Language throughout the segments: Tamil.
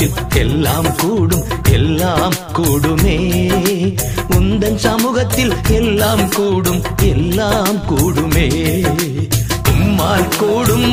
நாமத்தில் எல்லாம் கூடும் எல்லாம் கூடுமே. உந்தன் சமூகத்தில் எல்லாம் கூடும் எல்லாம் கூடுமே. உம்மால் கூடும்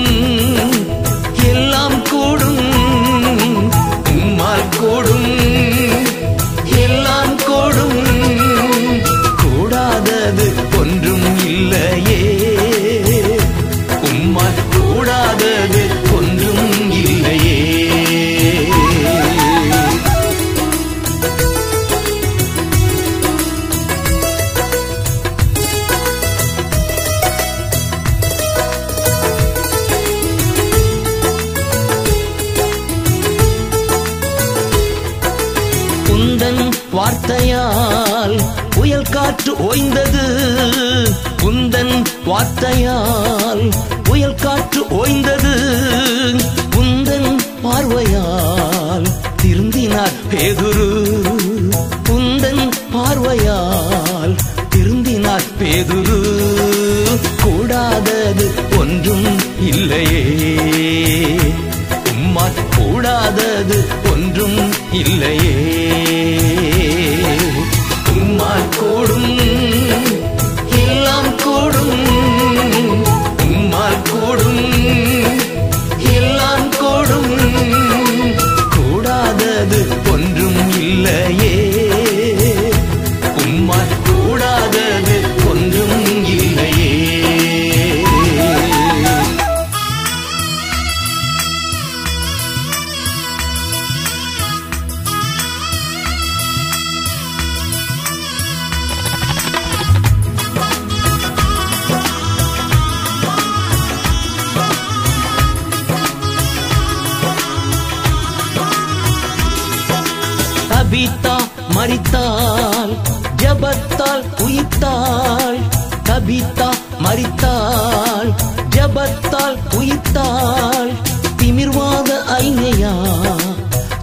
மறித்தாள் ஜபத்தால் உயிர்த்தாள் கபித்தா மறித்தாள் ஜபத்தால் உயிர்த்தாள் திமிர்வாத ஐனையா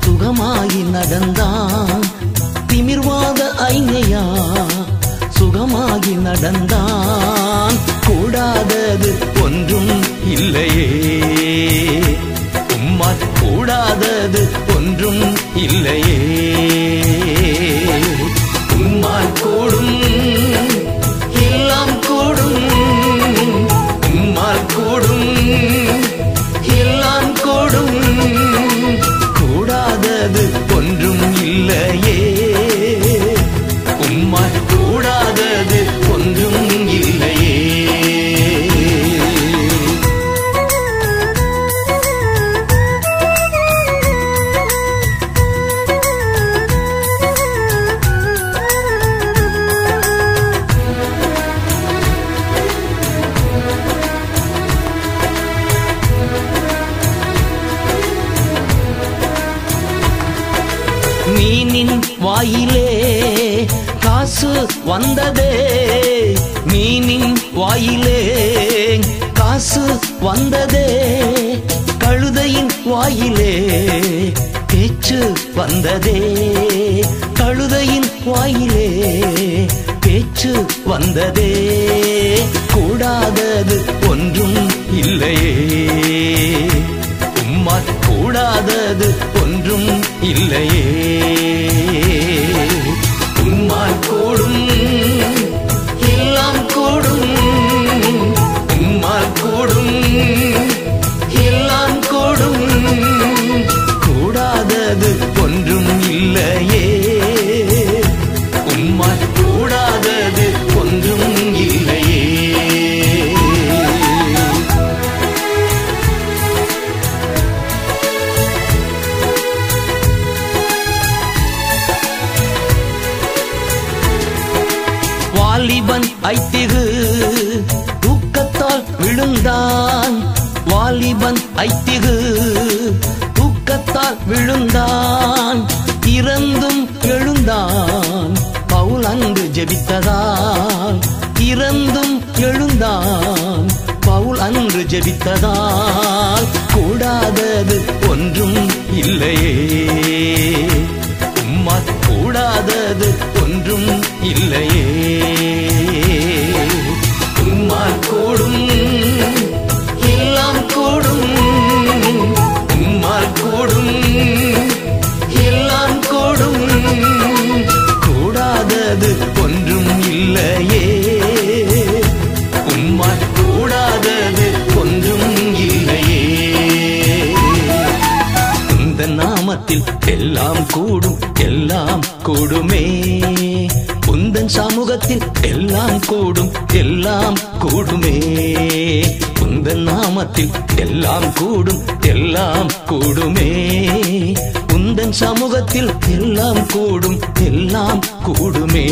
சுகமாகி நடந்தான் திமிர்வாத ஐனையா சுகமாகி நடந்தான். கூடாதது ஒன்றும் இல்லையே உம்மால் கூடாதது ஒன்றும் இல்லையே. வந்ததே. கழுதையின் வாயிலே பேச்சு வந்ததே. என்று ஜெபித்ததால் கூடாதது ஒன்றும் இல்லையே. உம்மா கூடாதது ஒன்றும் இல்லையே. உம்மா கூடும் எல்லாம் கூடும் எல்லாம் கூடுமே. உந்தன் சமூகத்தில் எல்லாம் கூடும் எல்லாம் கூடுமே. உந்தன் நாமத்தில் எல்லாம் கூடும் எல்லாம் கூடுமே. உந்தன் சமூகத்தில் எல்லாம் கூடும் எல்லாம் கூடுமே.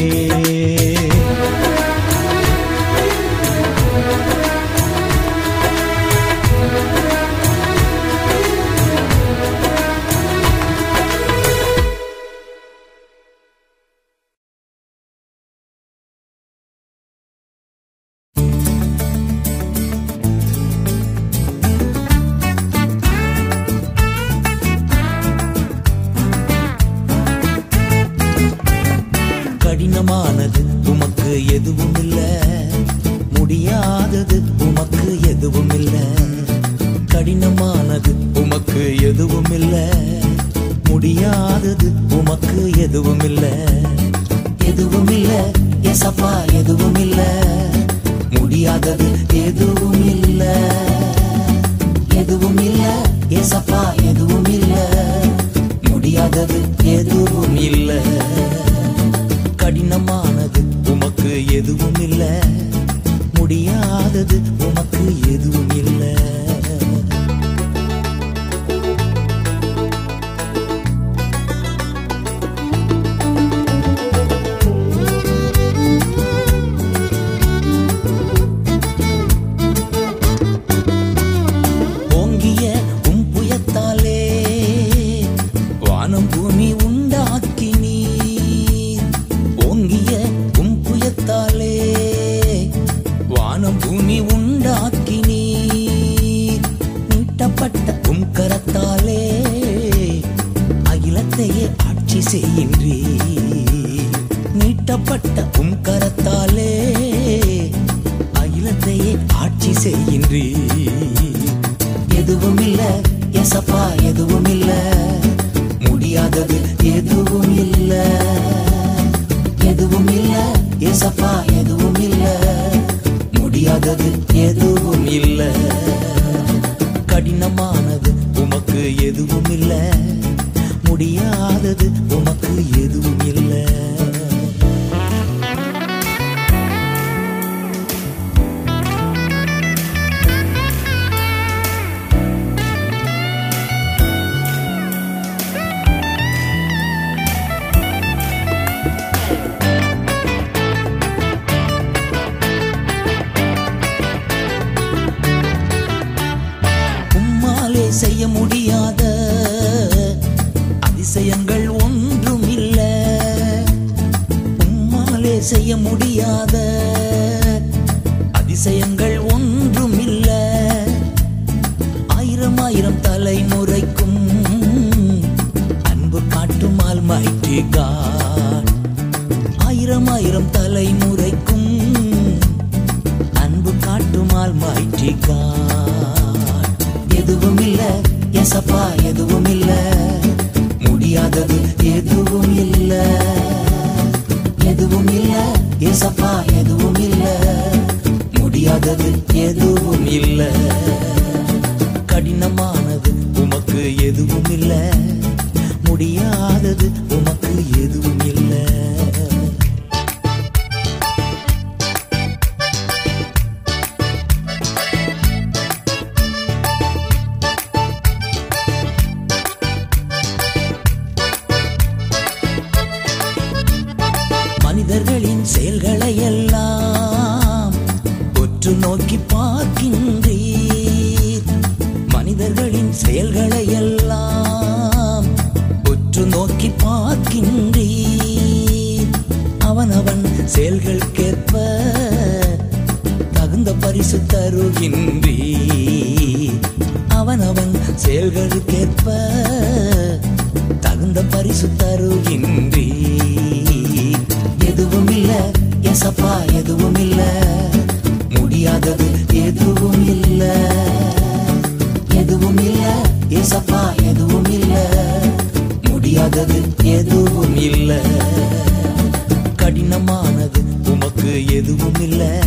கடினமானது உமக்கு எதுவும் இல்லை.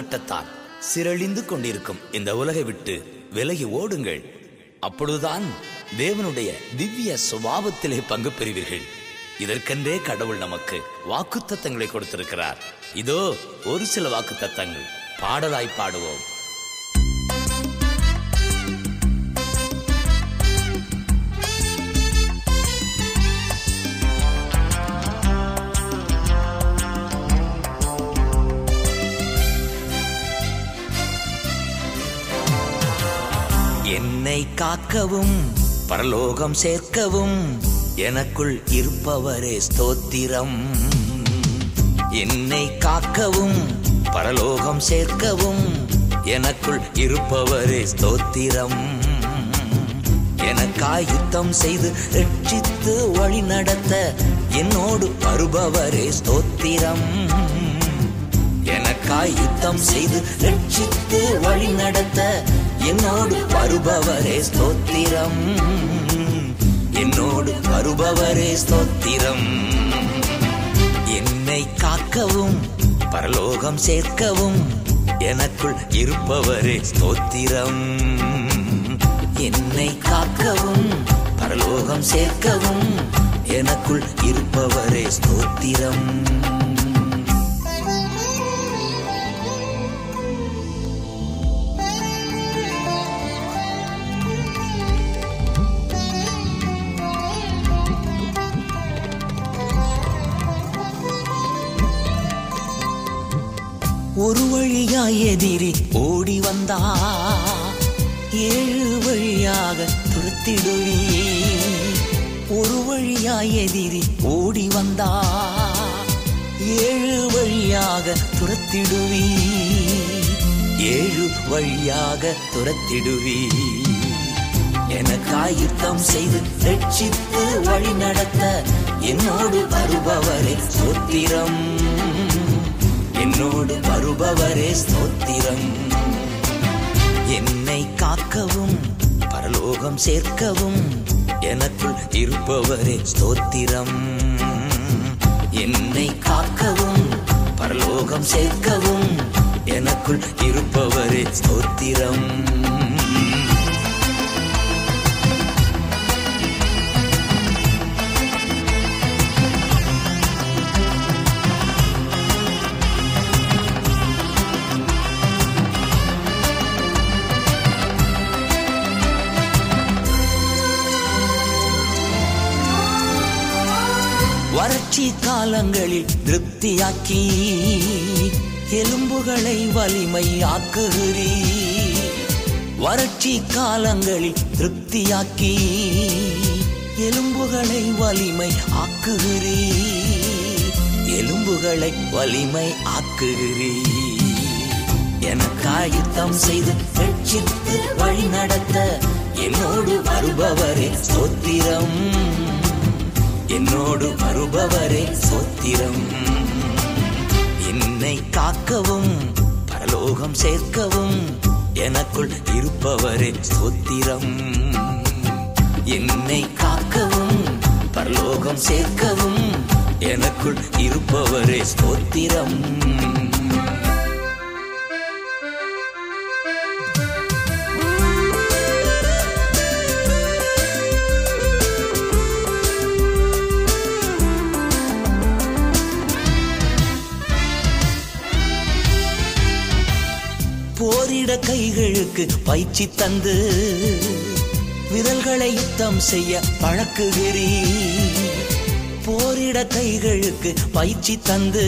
நாட்டத்தால் சிரழிந்து கொண்டிருக்கும் இந்த உலகை விட்டு விலகி ஓடுங்கள். அப்பொழுதுதான் தேவனுடைய திவ்ய சுபாவத்திலே பங்கு பெறுவீர்கள். இதற்கென்றே கடவுள் நமக்கு வாக்குத்தத்தங்களை கொடுத்திருக்கிறார். இதோ ஒரு சில வாக்குத்தத்தங்கள். பாடலாய் பாடுவோம். என்னை காக்கவும் பரலோகம் சேர்க்கவும் எனக்குள் இருப்பவரே ஸ்தோத்திரம். என்னை காக்கவும் பரலோகம் சேர்க்கவும் எனக்குள் இருப்பவரே ஸ்தோத்திரம். எனக்காய் யுத்தம் செய்து ரட்சித்து வழி நடத்த என்னோடு வருபவரே ஸ்தோத்திரம். எனக்காய் யுத்தம் செய்து ரட்சித்து வழி நடத்த என்னோடு வருபவரே ஸ்தோத்திரம். என்னோடு வருபவரே ஸ்தோத்திரம். என்னை காக்கவும் பரலோகம் சேர்க்கவும் எனக்குள் இருப்பவரே ஸ்தோத்திரம். என்னை காக்கவும் பரலோகம் சேர்க்கவும் எனக்குள் இருப்பவரே ஸ்தோத்திரம். வழியாய் எதிரி ஓடி வந்தா ஏழு வழியாக துரத்திடுவி. ஒரு வழியாய் எதிரி ஓடி வந்தா ஏழு வழியாக துரத்திடுவி. ஏழு வழியாக துரத்திடுவி. எனக்காய் யுத்தம் செய்து ரட்சித்து வழி நடத்த என்னோடு வருபவரே சோத்திரம். என்னோடு வருபவரே ஸ்தோத்திரம். என்னை காக்கவும் பரலோகம் சேர்க்கவும் எனக்குள் இருப்பவரே ஸ்தோத்திரம். என்னை காக்கவும் பரலோகம் சேர்க்கவும் எனக்குள் இருப்பவரே ஸ்தோத்திரம். காலங்களில் திருப்தியாக்கி எலும்புகளை வலிமையாக்குகிறீ. வறட்சி காலங்களில் திருப்தியாக்கி எலும்புகளை வலிமை ஆக்குகிறீ எலும்புகளை வலிமை ஆக்குகிறீ எனக்காயுத்தம் செய்து ரட்சித்து வழி நடத்த என்னோடு வருபவரே ஸ்தோத்திரம். என்னோடு வருபவரே சோத்திரம். என்னை காக்கவும் பரலோகம் சேர்க்கவும் எனக்குள் இருப்பவரே சோத்திரம். என்னை காக்கவும் பரலோகம் சேர்க்கவும் எனக்குள் இருப்பவரே ஸ்தோத்திரம் கைகளுக்கு பயிற்சி தந்து விரல்களை யுத்தம் செய்ய பழக்குகிறீ. போரிட கைகளுக்கு பயிற்சி தந்து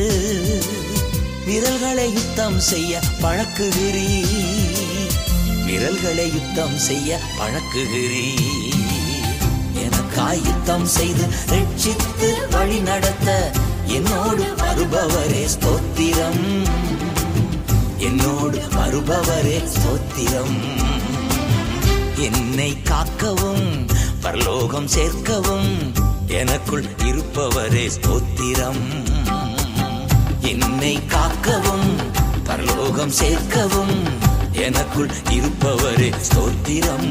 விரல்களை யுத்தம் செய்ய பழக்குகிறீ. விரல்களை யுத்தம் செய்ய பழக்குகிறீ. எனக்காய் யுத்தம் செய்து ரட்சித்து வழி நடத்த என்னோடு வருபவரே ஸ்தோத்திரம். என்னோடு வருபவரே சோத்திரம் என்னை காக்கவும் பரலோகம் சேர்க்கவும் எனக்குள் இருப்பவரே ஸ்தோத்திரம். என்னை காக்கவும் பரலோகம் சேர்க்கவும் எனக்குள் இருப்பவரே ஸ்தோத்திரம்.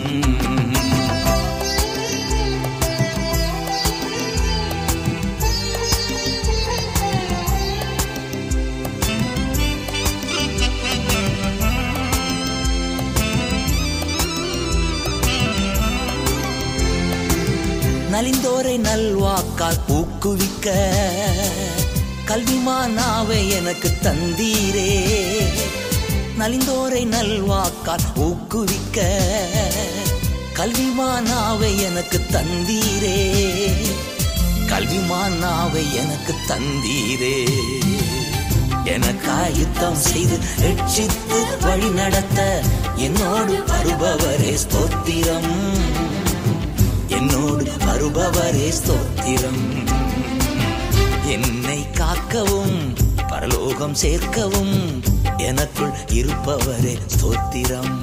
நலிந்தோரை நல்வாக்கால் ஊக்குவிக்க கல்விமானாவை எனக்கு தந்தீரே. நலிந்தோரை நல்வாக்கால் ஊக்குவிக்க கல்விமானாவை எனக்கு தந்தீரே. கல்விமானாவை எனக்கு தந்தீரே. எனக்காயுத்தம் செய்து ரட்சித்து வழி நடத்த என்னோடு வருபவரே ஸ்தோத்திரம். என்னோடு வருபவரே ஸ்தோத்திரம். என்னை காக்கவும் பரலோகம் சேர்க்கவும் எனக்குள் இருப்பவரே ஸ்தோத்திரம்.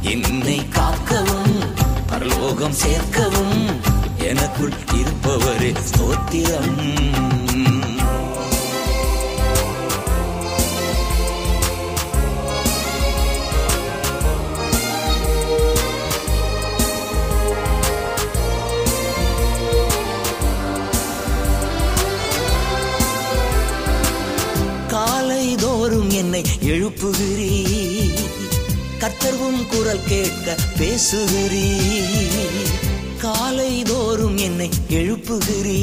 என்னை காக்கவும் பரலோகம் சேர்க்கவும் எனக்குள் இருப்பவரே ஸ்தோத்திரம். தோறும் என்னை எழுப்புகிறீ கத்தர்வும் குரல் கேட்க பேசுகிறீ காலை தோறும் என்னை எழுப்புகிறீ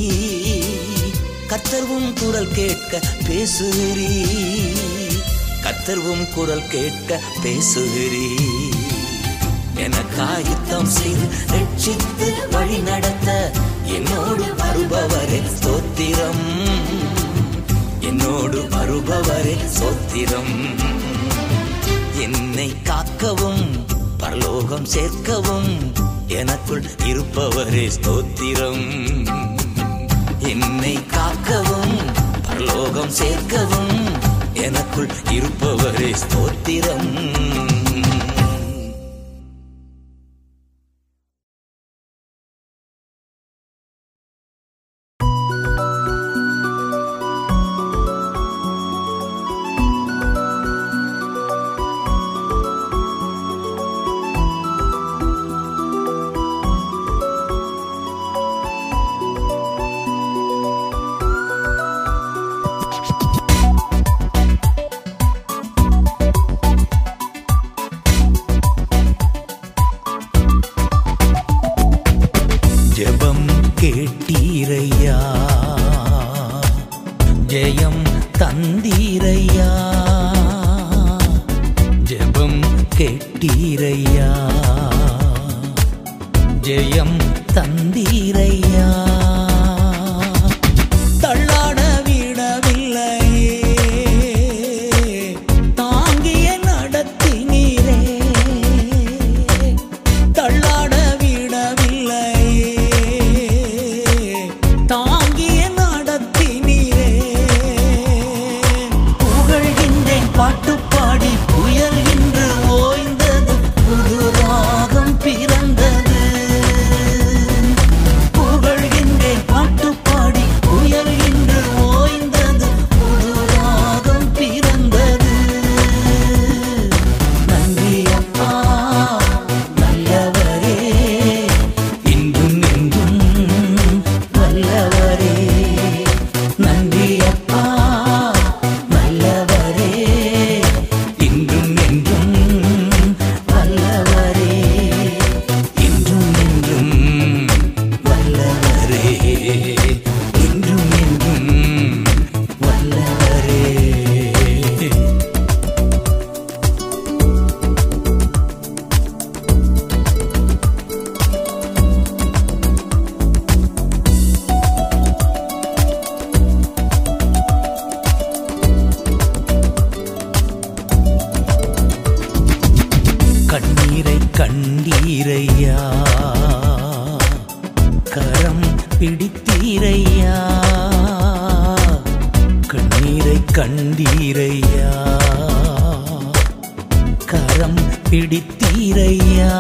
கத்தர்வும் குரல் கேட்க பேசுகிறீ கத்தர்வும் குரல் கேட்க பேசுகிறீ எனக்காயுத்தம் செய்து ரட்சித்து வழி நடத்த என்னோடு வருபவரே ஸ்தோத்திரம். என்னோடு வருபவரே சோத்திரம். என்னை காக்கவும் பரலோகம் சேர்க்கவும் எனக்குள் இருப்பவரே ஸ்தோத்திரம். என்னை காக்கவும் பரலோகம் சேர்க்கவும் எனக்குள் இருப்பவரே ஸ்தோத்திரம். கண்டீரையா கரம் பிடித்தீரையா?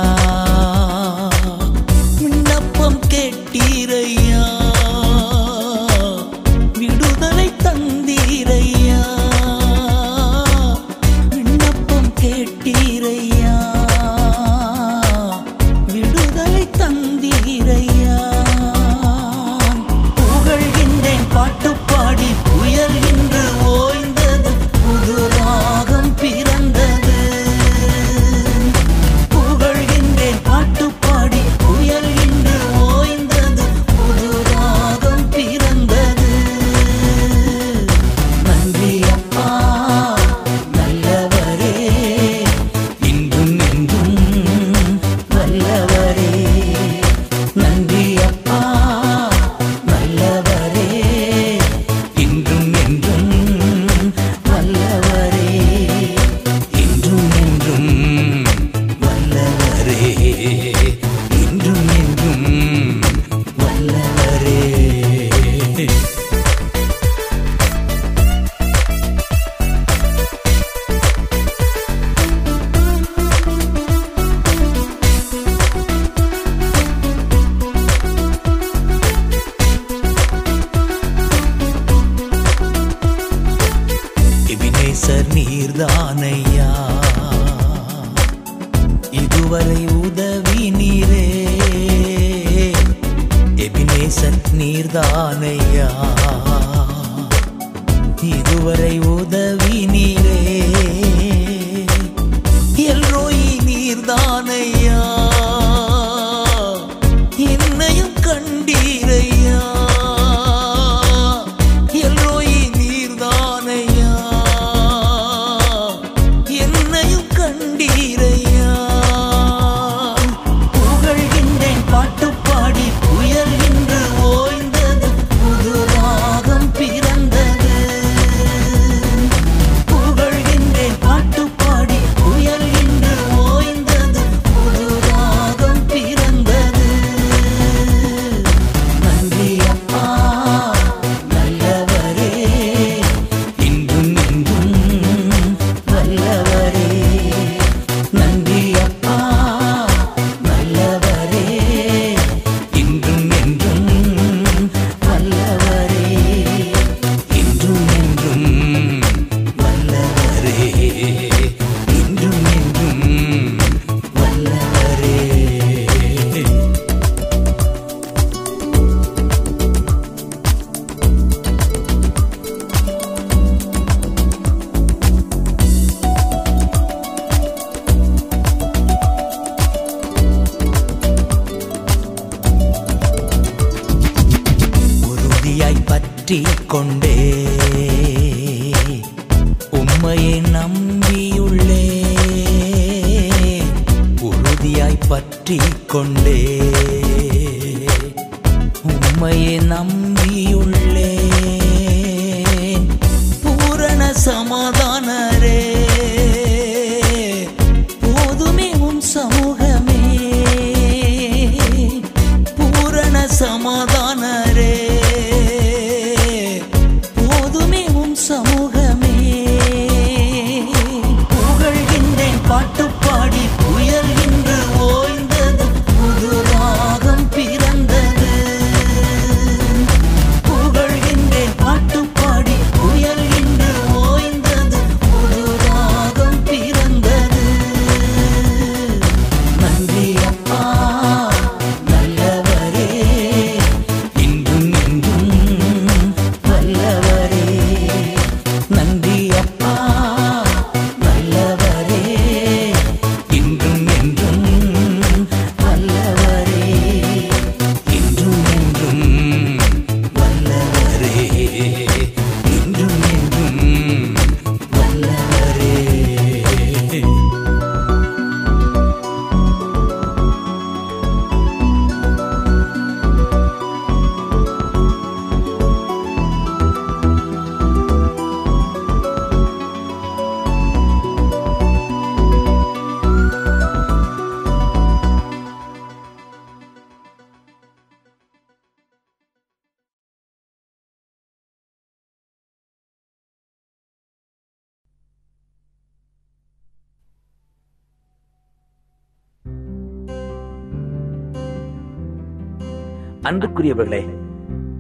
அன்புக்குரியவர்களே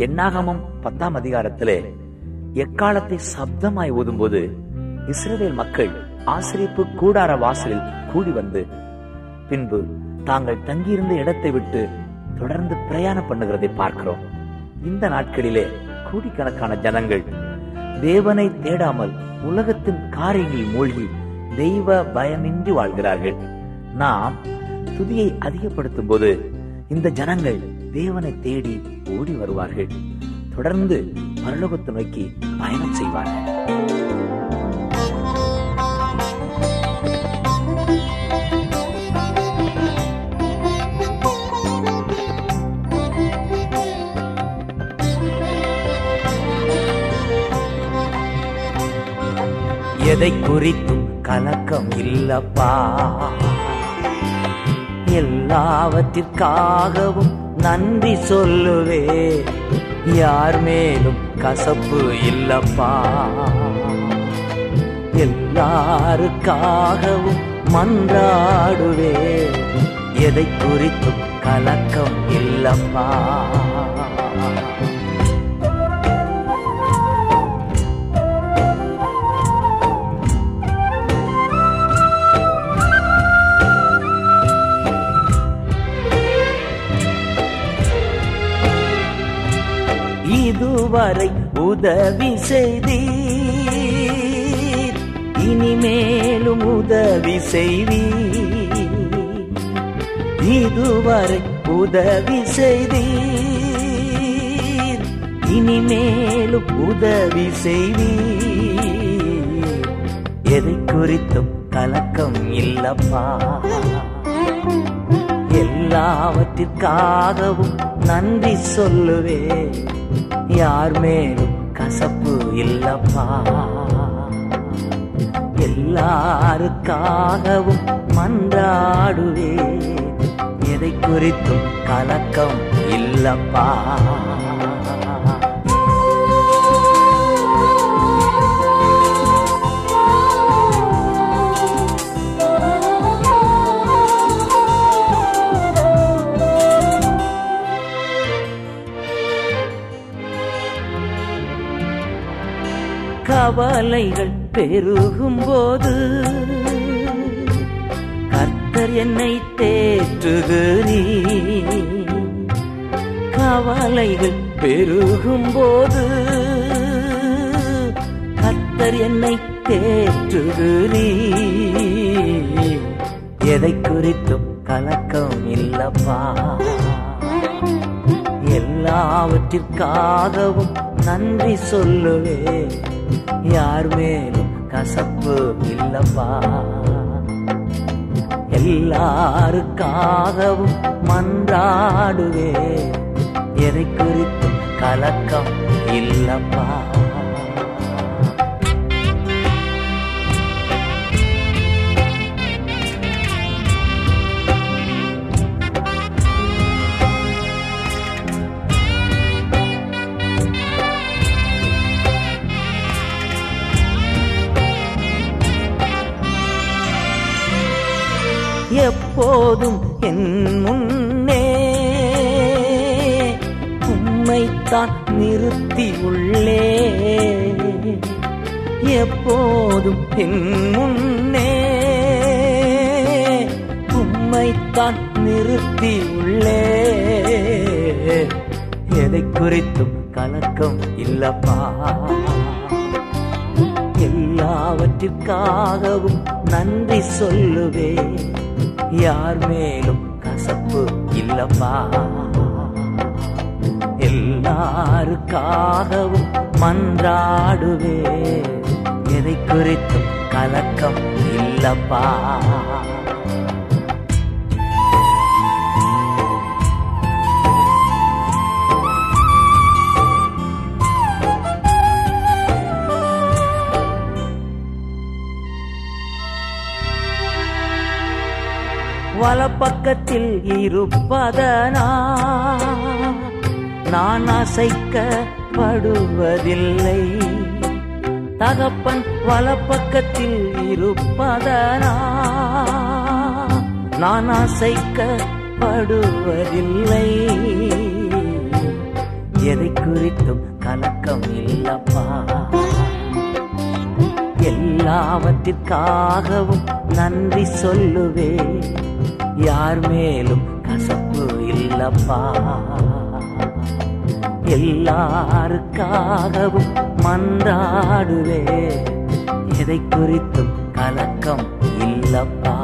என்னாகமும் பத்தாம் அதிகாரத்திலே எக்காலத்தை சப்தமாய் ஊதும்போது இஸ்ரேல் மக்கள் ஆசிரியப்பு கூடார வாசலில் கூடி வந்து பின்பு தாங்கள் தங்கியிருந்த இடத்தை விட்டு தொடர்ந்து பிரயாணம் பண்ணுகிறதை பார்க்கிறோம். இந்த நாட்களிலே கோடிக்கணக்கான ஜனங்கள் தேவனை தேடாமல் உலகத்தின் காரியங்களில் மூழ்கி தெய்வ பயமின்றி வாழ்கிறார்கள். நாம் துதியை அதிகப்படுத்தும் போது இந்த ஜனங்கள் தேவனை தேடி ஓடி வருவார்கள். தொடர்ந்து பரலோகத்தை நோக்கி பயணம் செய்வார்கள். எதை குறித்தும் கலக்கம் இல்லப்பா. எல்லாவற்றிற்காகவும் நன்றி சொல்லுவே. யார் மேலும் கசப்பு இல்லப்பா. எல்லாருக்காகவும் மன்றாடுவே. எதை குறித்தும் கலக்கம் இல்லப்பா. இதுவரை உதவி செய்தீர். இனிமேலும் உதவி செய்தீர். இதுவரை உதவி செய்தீர். இனிமேலும் உதவி செய்தீர். எதை குறித்தும் கலக்கம் இல்லப்பா. எல்லாவற்றிற்காகவும் நன்றி சொல்லுவேன். யார் மேலும் கசப்பு இல்லப்பா? எல்லாருக்காகவும் மன்றாடுவே. எதை குறித்தும் கலக்கம் இல்லப்பா? கவலைகள் பெருகும் போது கர்த்தர் என்னை தேற்றுகிறீ கவலைகள் பெருகும் போது கர்த்தர் என்னை தேற்றுகிறீ எதை குறித்தும் கலக்கம் இல்லப்பா. எல்லாவற்றிற்காகவும் நன்றி சொல்லுவேன். யார் மேலும் கசப்பு இல்லப்பா. எல்லாருக்காகவும் மன்றாடுவே எதை குறித்தும் கலக்கம் இல்லப்பா. போதும் என் முன்னே. உம்மைத்தான் நிறுத்தி உள்ளே எப்போதும் என் முன்னே. உம்மைத்தான் நிறுத்தி உள்ளே எதை குறித்தும் கலக்கம் இல்லப்பா. எல்லாவற்றிற்காகவும் நன்றி சொல்லுவே யார் மேலும் கசப்பு இல்லப்பா? எல்லாருக்காகவும் மன்றாடுவே. எதை குறித்தும் கலக்கம் இல்லப்பா? வலப்பக்கத்தில் இருப்பதனா? நான் அசைக்கப்படுவதில்லை. தகப்பன் வலப்பக்கத்தில் இருப்பதனா? நான் அசைக்கப்படுவதில்லை. எதை குறித்தும் கலக்கம் இல்லப்பா. எல்லாவற்றிற்காகவும் நன்றி சொல்லுவே யார் மேலும் கசப்பு இல்லப்பா? எல்லாருக்காகவும் மன்றாடுவே. எதை குறித்தும் கலக்கம் இல்லப்பா?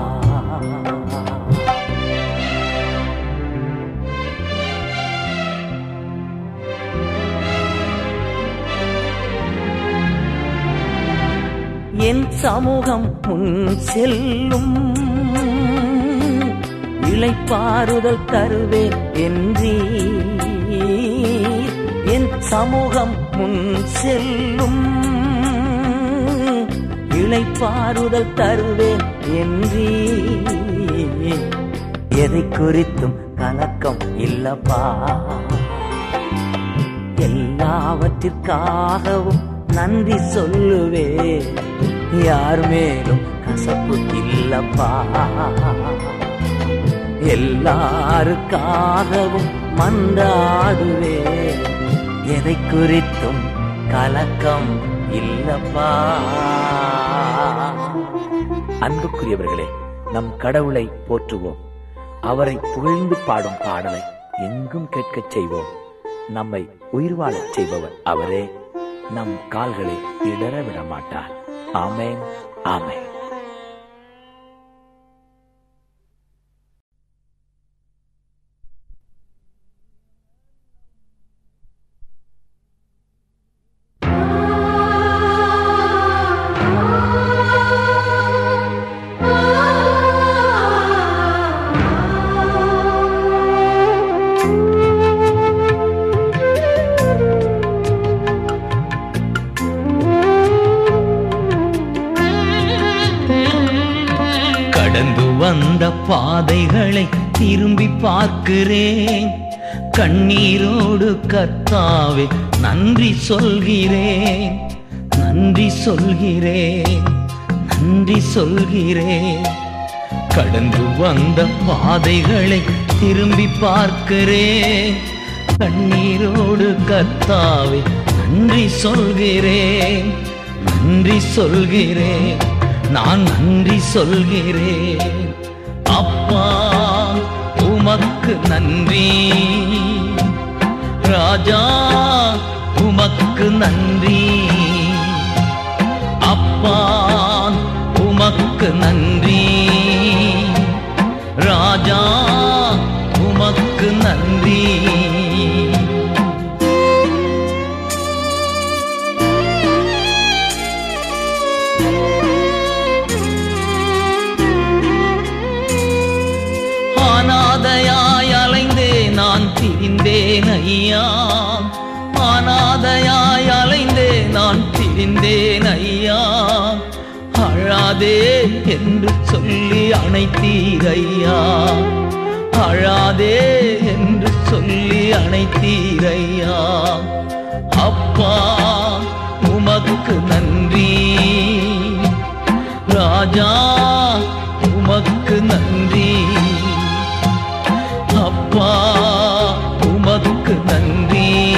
என் சமூகம் முன் செல்லும். இழைப்பாறுதல் தருவேன் என்றீ என் சமூகம் முன் செல்லும் இழைப்பாறுதல் தருவேன் என்றீ எதை குறித்தும் கலக்கம் இல்லப்பா. எல்லாவற்றிற்காகவும் நன்றி சொல்லுவே யார் மேலும் கசப்பு இல்லப்பா. எல்லாருக்காகவும் மன்றாடுவே. எதை குறித்தும் கலக்கம் இல்லப்பா. அன்புக்குரியவர்களே நம் கடவுளை போற்றுவோம். அவரை புகழ்ந்து பாடும் பாடலை எங்கும் கேட்கச் செய்வோம். நம்மை உயிர் வாழச் செய்பவர் அவரே. நம் கால்களை இடர விட மாட்டார் ஆமேன் ஆமேன். சொல்கிறேன் நன்றி சொல்கிறேன் கடந்து வந்த பாதைகளை திரும்பி பார்க்கிறேன் கண்ணீரோடு கத்தாவே நன்றி சொல்கிறேன் நன்றி சொல்கிறேன் நான் நன்றி சொல்கிறேன் அப்பா உமக்கு நன்றி. ராஜா உமக்கு நன்றி. அப்பா அழாதே என்று சொல்லி அணைத்தீரையா? அழாதே என்று சொல்லி அணைத்தீரையா? அப்பா உமக்கு நன்றி. ராஜா உமக்கு நன்றி. அப்பா உமக்கு நன்றி.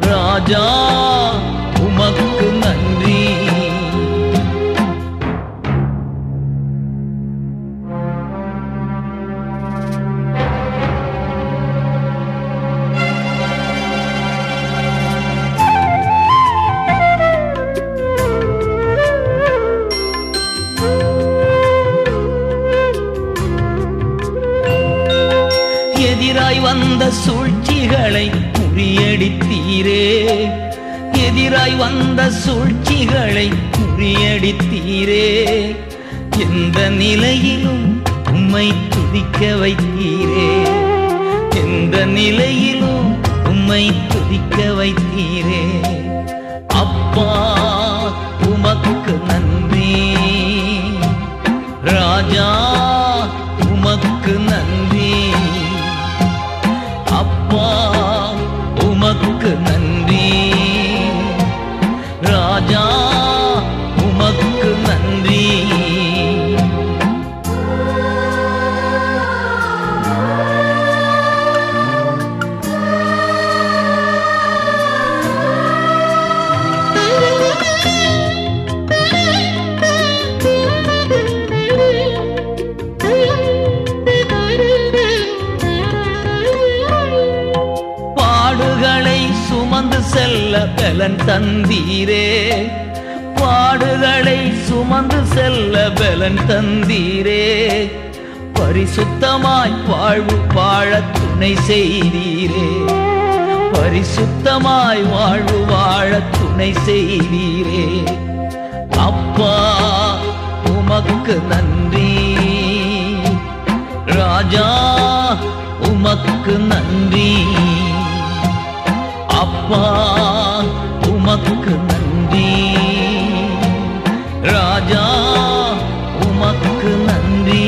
ராஜா சூழ்ச்சிகளை முறியடித்தீரே எதிராய் வந்த சூழ்ச்சிகளை முறியடித்தீரே எந்த நிலையிலும் உம்மை துதிக்க வைத்தீரே. எந்த நிலையிலும் உம்மை துதிக்க வைத்தீரே. அப்பா உமக்கு நன்றி. ராஜா பலன் தந்தீரே பாடுகளை சுமந்து செல்ல பலன் தந்தீரே. பரிசுத்தமாய் வாழ்வு வாழ துணை செய்தீரே. பரிசுத்தமாய் வாழ்வு வாழ துணை செய்தீரே. அப்பா உமக்கு நன்றி. ராஜா உமக்கு நன்றி. அப்பா நன்றி ராஜா உமக்கு நன்றி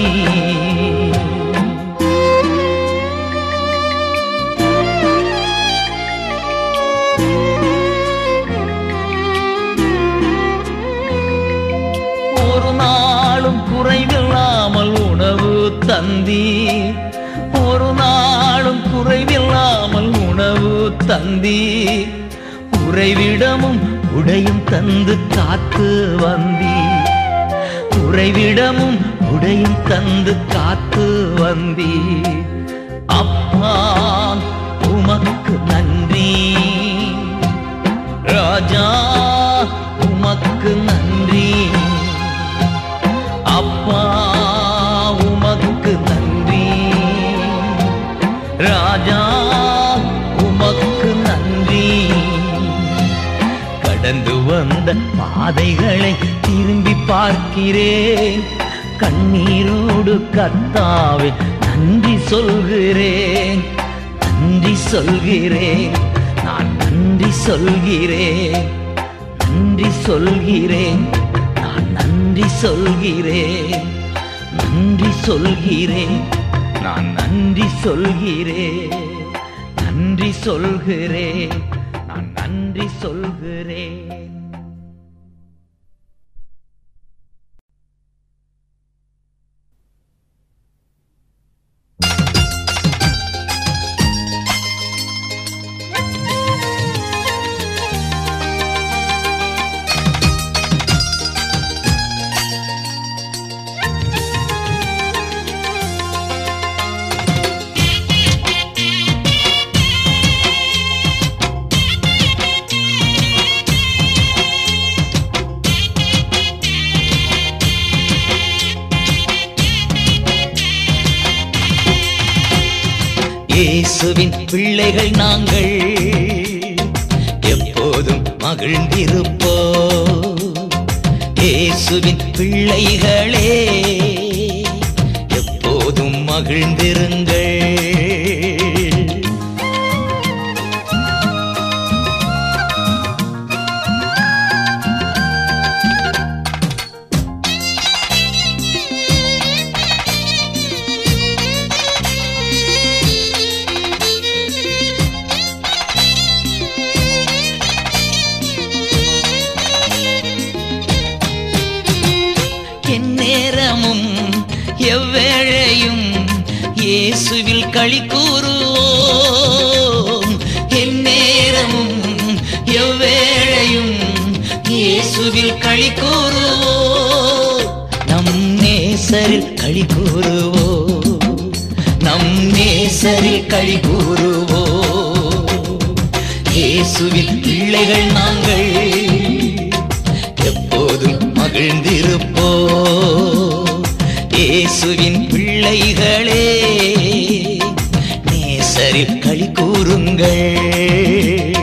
ஒரு நாளும் குறைவில்லாமல் உணவு தந்தி ஒரு நாளும் குறைவில்லாமல் உணவு தந்தி உறைவிடமும் உடையும் தந்து காத்து வந்தி உறைவிடமும் உடையும் தந்து காத்து வந்தி அப்பா உமக்கு நன்றி. ராஜா உமக்கு நன்றி. வந்த பாதைகளை திரும்பி பார்க்கிறேன். கண்ணீரோடு கத்தாவே நன்றி சொல்கிறேன். நன்றி சொல்கிறேன். நான் நன்றி சொல்கிறேன். நன்றி சொல்கிறேன். நான் நன்றி சொல்கிறேன். நன்றி சொல்கிறேன். நான் நன்றி சொல்கிறேன். நன்றி சொல்கிறேன். நான் நன்றி சொல்கிறேன். பிள்ளைகள் நாங்கள் எப்போதும் மகிழ்ந்திருப்போ இயேசுவின் பிள்ளைகள் நேசரில் கழி கூறுவோ. நம் நேசரில் கழி கூறுவோ. இயேசுவின் பிள்ளைகள் நாங்கள் எப்போதும் மகிழ்ந்திருப்போ. இயேசுவின் பிள்ளைகளே நேசரில் கழி கூறுங்கள்.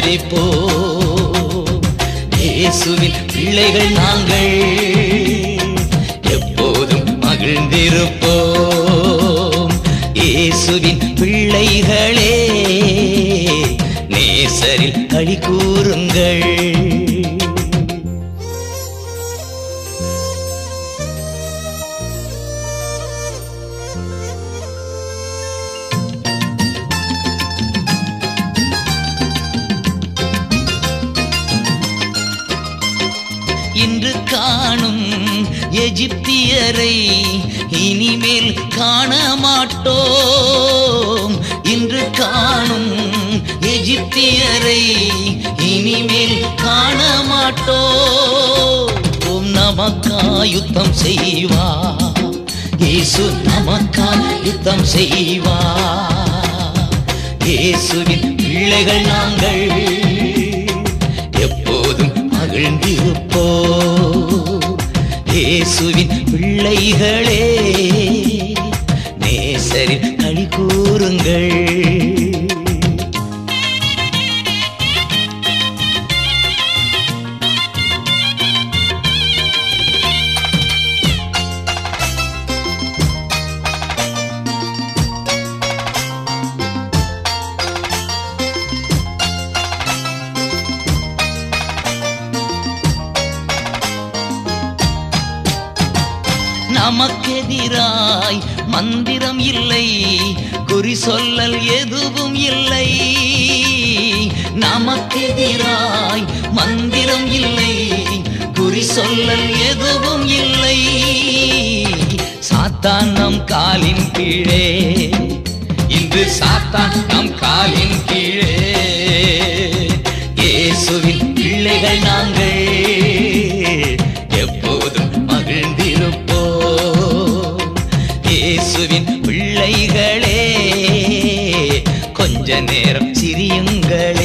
ஸ்தோத்தரிப்போம் இயேசுவில் பிள்ளைகள் நாங்கள். எப்போதும் மகிழ்ந்திருப்போம். இயேசுவின் பிள்ளைகளே நேசரில் களி கூறும் நமக்கெதிராய் மந்திரம் இல்லை குறி சொல்லல் எதுவும் இல்லை. நமக்கெதிராய் மந்திரம் இல்லை குறி சொல்லல் எதுவும் இல்லை. சாத்தான் நம் காலின் கீழே இன்று சாத்தான் நம் காலின் கீழே. இயேசுவின் பிள்ளைகள் நாங்கள். நேரம் சிரியுங்கள்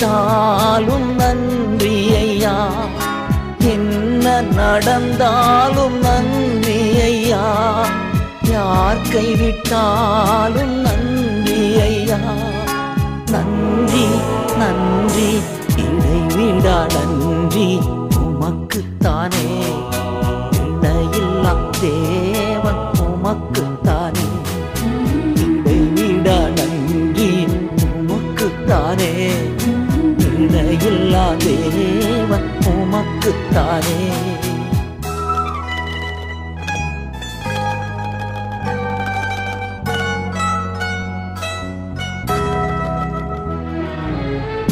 கைவிட்டாலும் நன்றி ஐயா என்ன நடந்தாலும் நன்றி ஐயா யார் கைவிட்டாலும் நன்றி ஐயா நன்றி நன்றி இடைவிடா நன்றி. நமக்குத்தானே.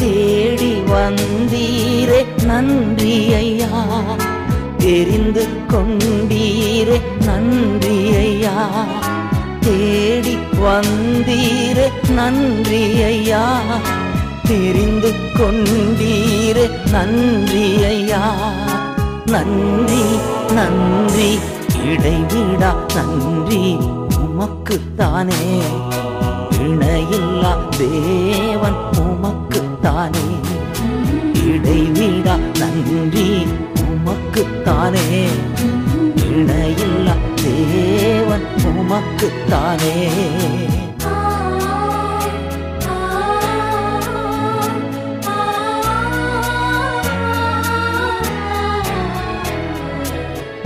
தேடி வந்தீரே நன்றி ஐயா தெரிந்து கொண்டீரே நன்றி ஐயா தேடி வந்தீரே நன்றி ஐயா தெரிந்து கொண்டீரே நன்றி ஐயா நன்றி நன்றி. இடைவிடா நன்றி. உமக்குத்தானே. இணையில்லா தேவன் உமக்குத்தானே. இடைவிடா நன்றி. உமக்குத்தானே. இணையில்லா தேவன் உமக்குத்தானே.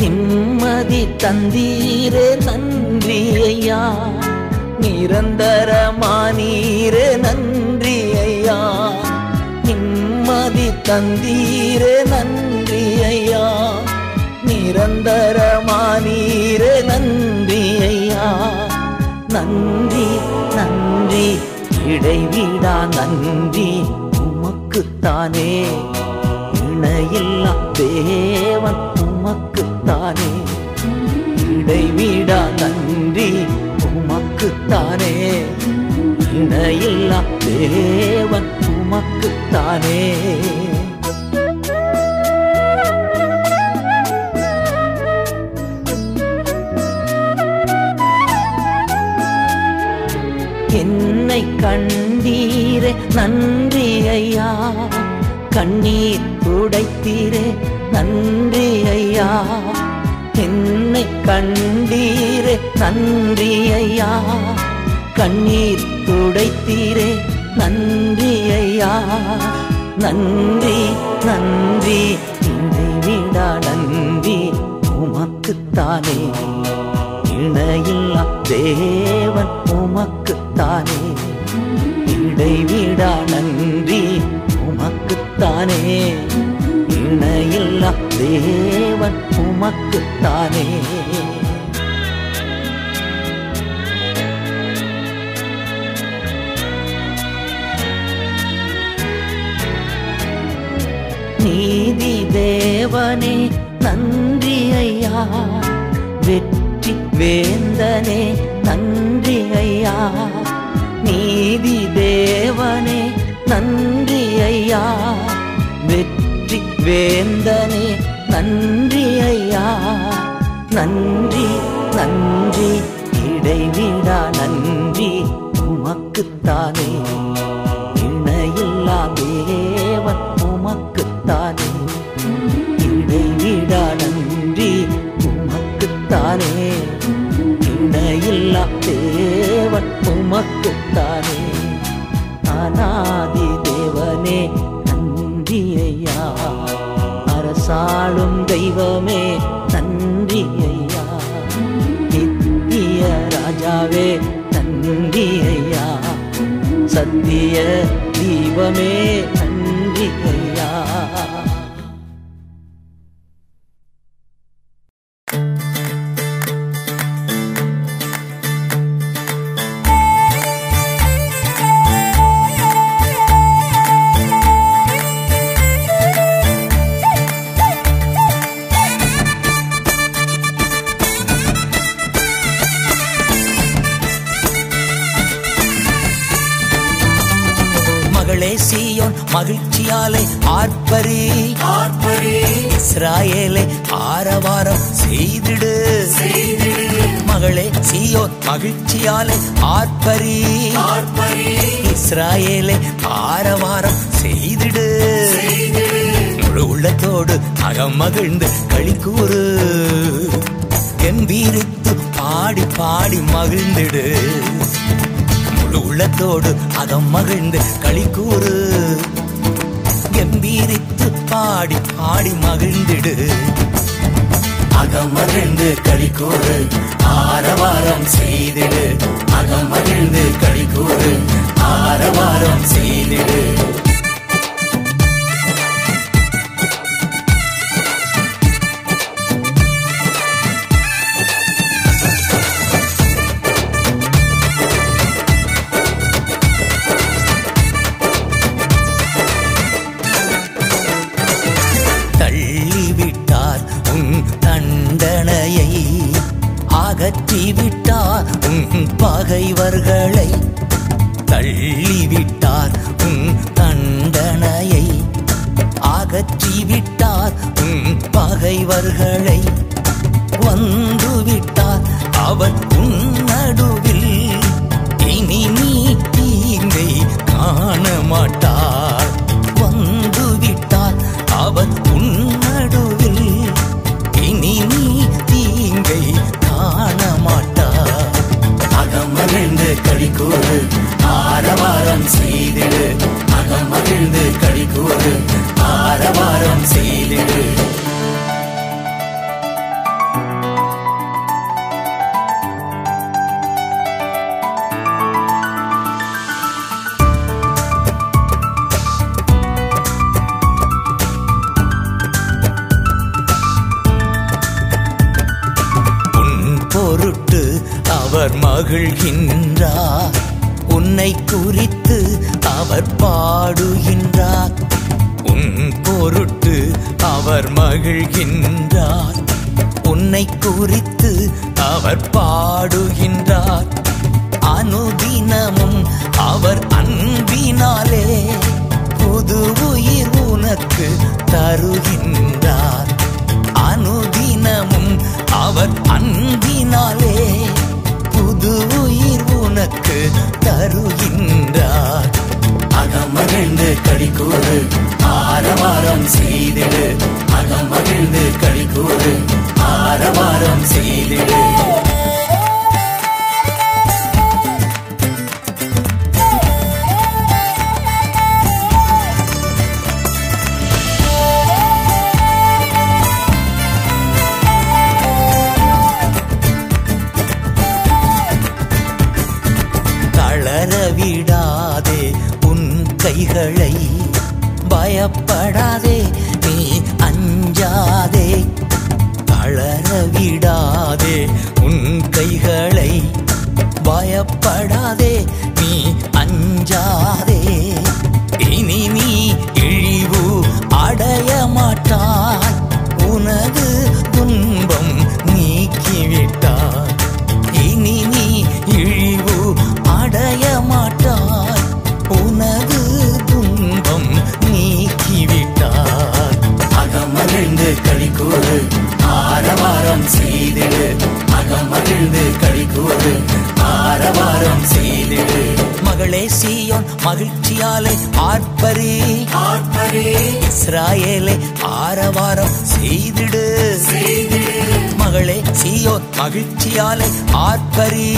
நிம்மதி தந்தீரே நன்றி ஐயா நிரந்தரமானீரே நன்றி ஐயா நிம்மதி தந்தீரே நன்றி ஐயா நிரந்தரமானீரே நன்றி ஐயா நன்றி நன்றி இடைவிடா நன்றி. உமக்குத்தானே இணையில்லா தேவன். உமக்குத்தானே இடைவிடா நன்றி உமக்குத்தானே. இணையில்லா தேவன் உமக்குத்தானே. என்னை கண்டீரே நன்றி ஐயா. கண்ணீர் துடைத்தீரே நன்றி ஐயா. என்னை கண்டீரே நன்றி ஐயா கண்ணீர் துடைத்தீரே நன்றி ஐயா நன்றி நன்றி இடைவிடா நன்றி உமக்குத்தானே. இணையில்லா தேவன் உமக்குத்தானே. இடைவிடா நன்றி உமக்குத்தானே. இணையில்லா தேவன் உமக்குத்தானே. நீதி தேவனே நன்றி ஐயா. வெற்றி வேந்தனே நன்றி ஐயா. நீதி தேவனே நன்றி ஐயா. வெற்றி வேந்தனே நன்றி ஐயா. நன்றி நன்றி. இடைவிடா நன்றி. உமக்குத்தானே. தெய்வமே நன்றி ஐயா நித்திய ராஜாவே நன்றி ஐயா சத்திய தீபமே சீயோன் மகிழ்ச்சியாலே ஆர்ப்பரி.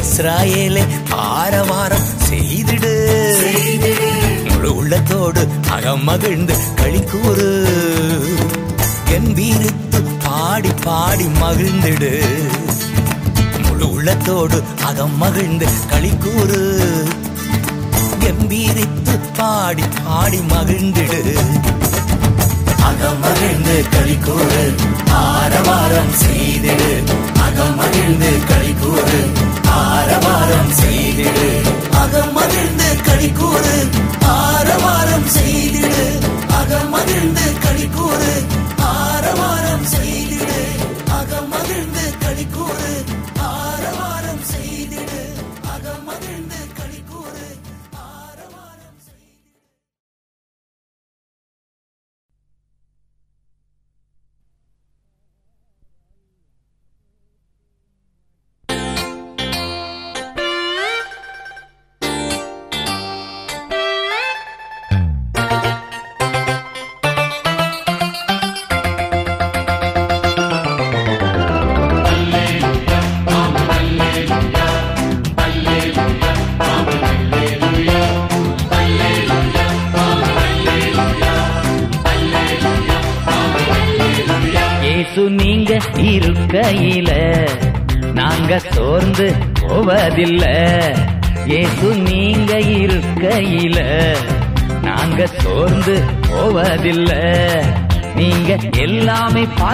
இஸ்ராயேலே ஆரவாரம் செய்திடு. முழு உள்ளத்தோடு அகம் மகிழ்ந்து களிக்கூறு கம்பீரித்து பாடி பாடி மகிழ்ந்திடு. முழு உள்ளத்தோடு அகம் மகிழ்ந்து களிக்கூறு கம்பீரித்து பாடி பாடி மகிழ்ந்திடு. அகமகிழ்ந்து களிக்கூறு. ஆரவாரம் செய்திடு. அகமகிழ்ந்து களிக்கூறு. ஆரவாரம் செய்திடு. அகமகிழ்ந்து களிக்கூறு. ஆரவாரம் செய்திடு. அகமகிழ்ந்து களிக்கூறு. ஆரவாரம் செய்திடு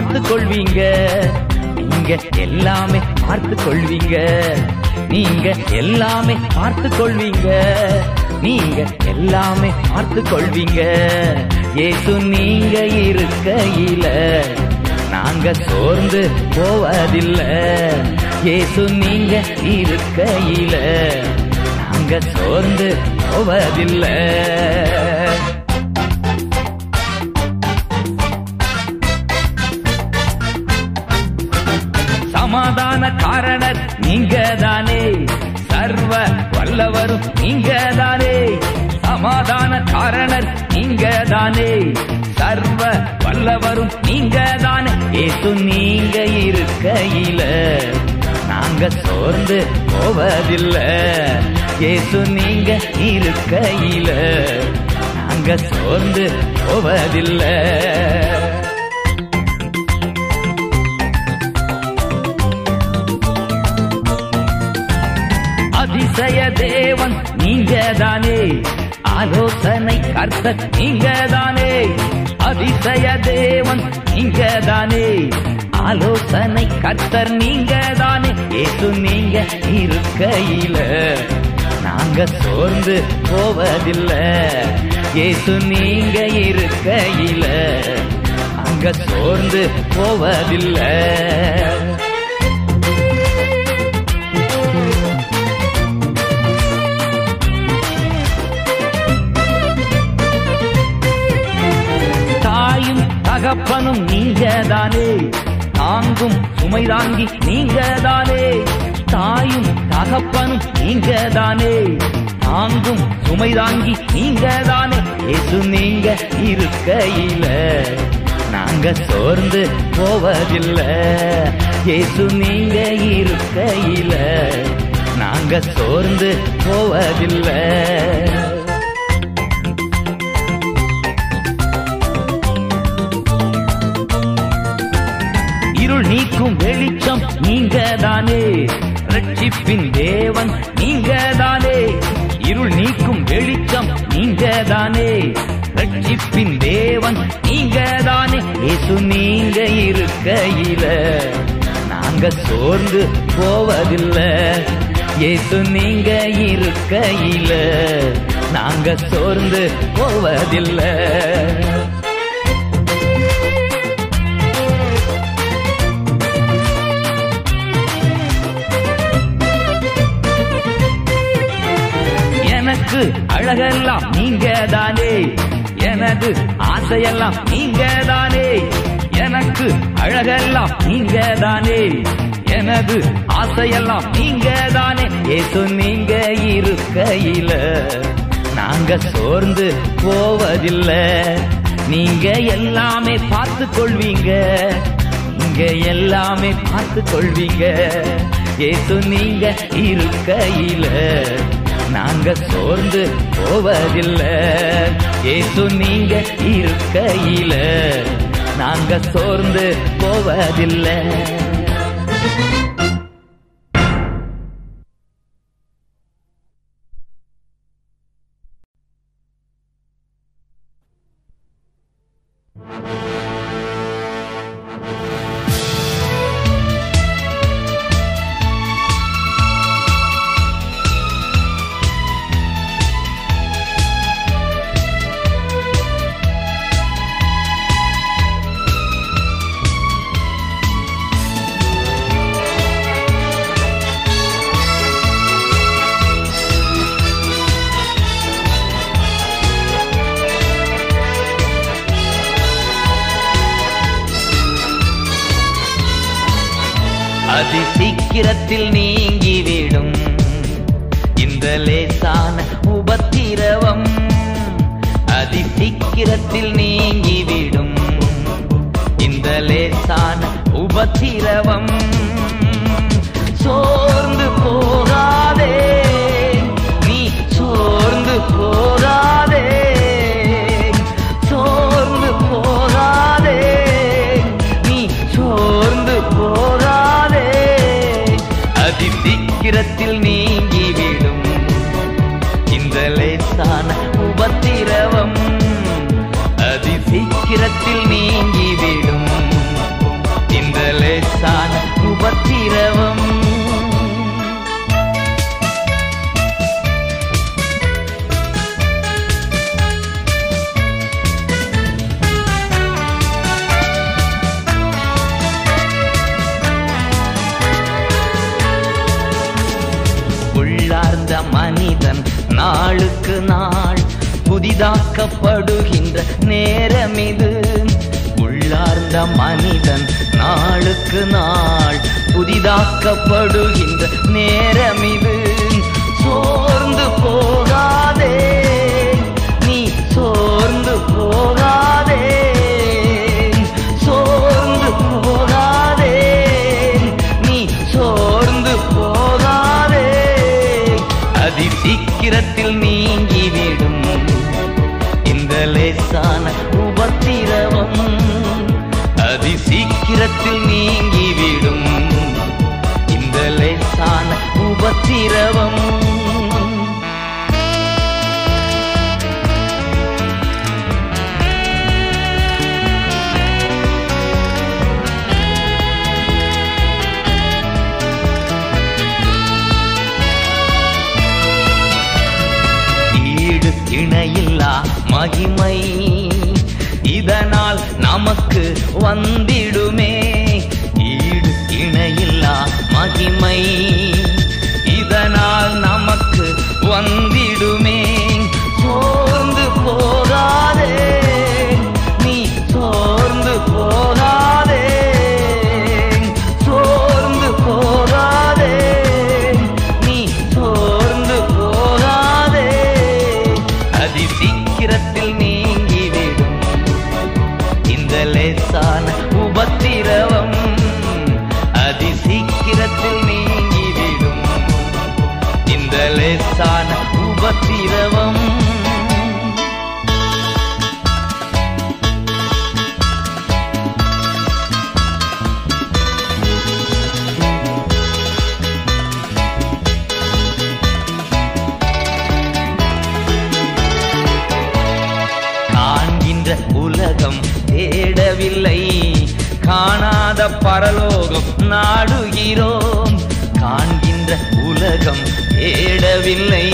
பார்த்து கொள்வீங்க நீங்க எல்லாமே பார்த்து கொள்வீங்க நீங்க எல்லாமே பார்த்து கொள்வீங்க நீங்க எல்லாமே பார்த்து கொள்வீங்க ஏசு நீங்க இருக்கையில நாங்க சோர்ந்து போவதில்ல. ஏசு நீங்க இருக்கையில நாங்க சோர்ந்து போவதில்லை. சமாதான காரணர் நீங்க தானே சர்வ வல்லவரும் நீங்க தானே சமாதான காரணர் நீங்க தானே சர்வ வல்லவரும் நீங்க தானே ஏசு நீங்க இருக்கையில நாங்க சோர்ந்து போவதில்ல. ஏசு நீங்க இருக்கையில நாங்க சோர்ந்து போவதில்லை. தானே ஆலோசனை கர்த்த நீங்க தானே அதிசய தேவன் நீங்க தானே ஆலோசனை கர்த்தர் நீங்க தானே ஏசு நீங்க இருக்கையில. நாங்க சோர்ந்து போவதில்லை. ஏசு நீங்க இருக்கையில. அங்க சோர்ந்து போவதில்லை. தகப்பனும் நீங்கதானே? தாங்கும் சுமை தாங்கி நீங்கதானே? தாயும் தகப்பனும் நீங்கதானே? தாங்கும் சுமை தாங்கி நீங்கதானே? இயேசு நீங்க இருக்கையில நாங்க சோர்ந்து போவதில்லை. இயேசு நீங்க இருக்கையில நாங்க சோர்ந்து போவதில்லை. இருள் வெளிச்சம் நீங்க தானே ரட்சிப்பின் தேவன் நீங்க தானே இருள் நீக்கும் வெளிச்சம் நீங்க தானே ரட்சிப்பின் தேவன் நீங்க தானே இயேசு நீங்க இருக்கையில நாங்க சோர்ந்து போவதில்லை. இயேசு நீங்க இருக்கையில நாங்க சோர்ந்து போவதில்லை. அழகெல்லாம் நீங்க தானே எனது ஆசையெல்லாம் நீங்க தானே எனக்கு அழகெல்லாம் நீங்க தானே எனது ஆசையெல்லாம் நீங்க தானே ஏசு நீங்க இருக்கையில நாங்க சோர்ந்து போவதில்லை. நீங்க எல்லாமே பார்த்து கொள்வீங்க நீங்க எல்லாமே பார்த்து கொள்வீங்க ஏசு நீங்க இருக்கையில நாங்க சோர்ந்து போவதில்லை. ஏசு நீங்க இருக்கையில. நாங்க சோர்ந்து போவதில்லை. இணையில்லா மகிமை. இதனால் நமக்கு வந்திடுமே. ஈடு இணையில்லா மகிமை. உலகம் தேடவில்லை.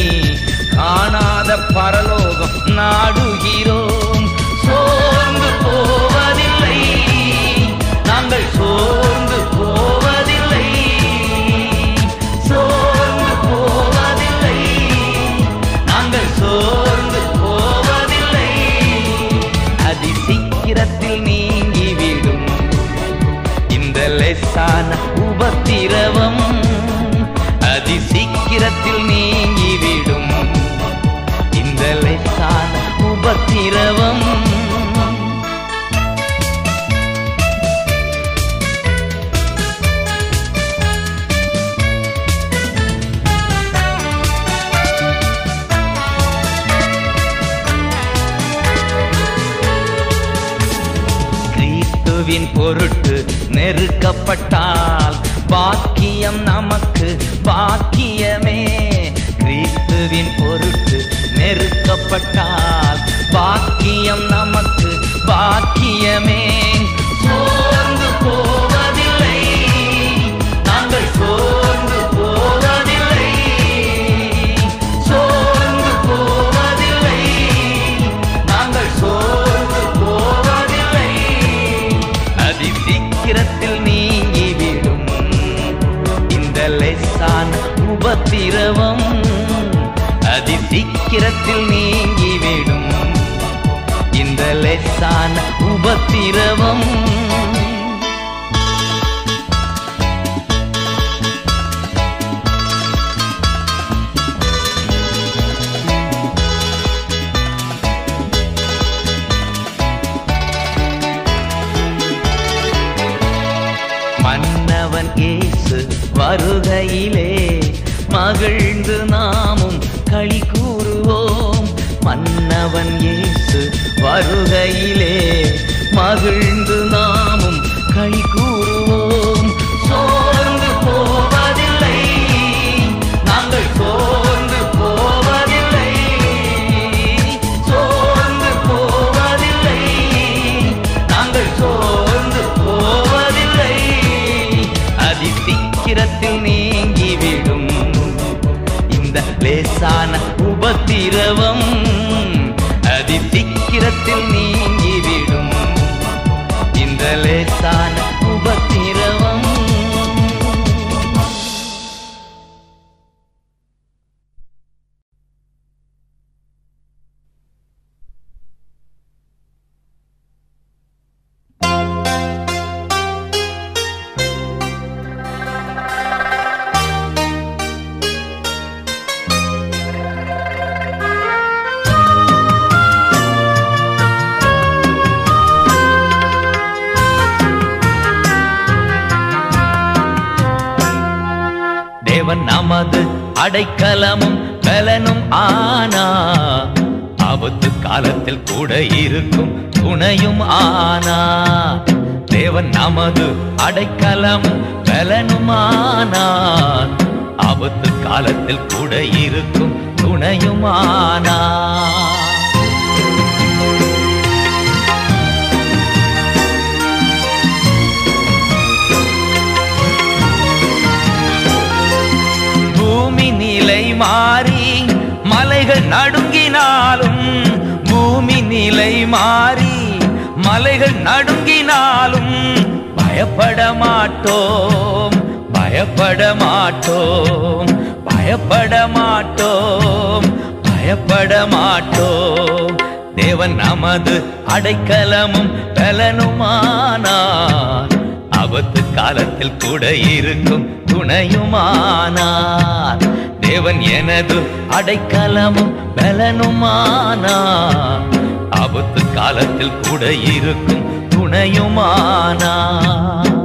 காணாத பரலோகம் நாடுகிறோம். சோர்ந்து போவதில்லை. நாங்கள் சோர்ந்து போவதில்லை. சோர்ந்து போவதில்லை. நாங்கள் சோர்ந்து போவதில்லை. அதி சீக்கிரத்தில் நீங்கிவிடும் இந்த லேசான உபத்திரவம் சீக்கிரத்தில் நீங்கிவிடும். இந்த லேசான உபத்திரவம். பொருட்டு நெருக்கப்பட்டால் பாக்கியம் நமக்கு பாக்கியமே. கிறிஸ்துவின் பொருட்டு நெருக்கப்பட்டால் பாக்கியம் நமக்கு பாக்கியமே. சோர்ந்து போவதில்லை உபத்திரவம் அதி சீக்கிரத்தில் நீங்கிவிடும் இந்த லெசான உபத்திரவம். மன்னவன் ஏசு வருகையிலே மகிழ்ந்து நாமும் களி கூறுவோம். மன்னவன் இயேசு வருகையிலே மகிழ்ந்து நாமும் களி உபத்திரவம் அதி நீ காலத்தில் கூட இருக்கும் துணையுமானா? பூமி நிலை மாறி மலைகள் நடுங்கினாலும் பூமி நிலை மாறி மலைகள் நடுங்கினாலும் பயப்பட மாட்டோம் பயப்பட மாட்டோம். பயப்பட மாட்டோம் பயப்பட மாட்டோம் தேவன் நமது அடைக்கலமும் பலனுமானார். ஆபத்து காலத்தில் கூட இருக்கும் துணையுமானார். தேவன் எனது அடைக்கலமும் பலனுமானார். ஆபத்து காலத்தில் கூட இருக்கும் துணையுமானார்.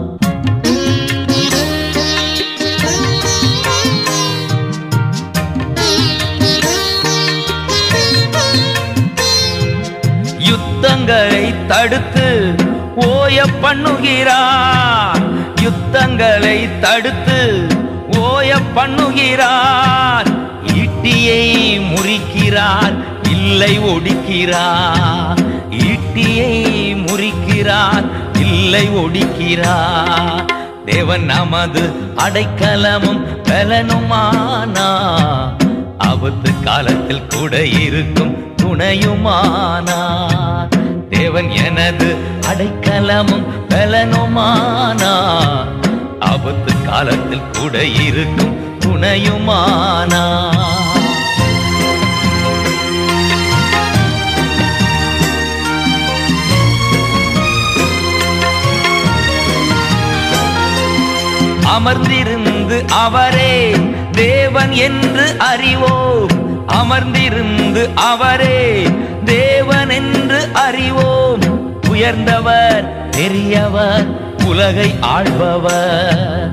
யுத்தங்களை தடுத்து ஓய பண்ணுகிறார் யுத்தங்களை தடுத்து ஓய பண்ணுகிறார் ஈட்டியை முறிக்கிறார் இல்லை ஒடிக்கிறார். ஈட்டியை முறிக்கிறார் இல்லை ஒடிக்கிறார். தேவன் நமது அடைக்கலமும் பலனுமானா. ஆபத்து காலத்தில் கூட இருக்கும் துணையுமானா. தேவன் எனது அடைக்கலமும் பலனுமானா? ஆபத்து காலத்தில் கூட இருக்கும் துணையுமானா? அமர்ந்திருந்து அவரே தேவன் என்று அறிவோம். அமர்ந்திருந்து அவரே தேவன் அறிவோம் உயர்ந்தவர் பெரியவர் உலகை ஆள்பவர்.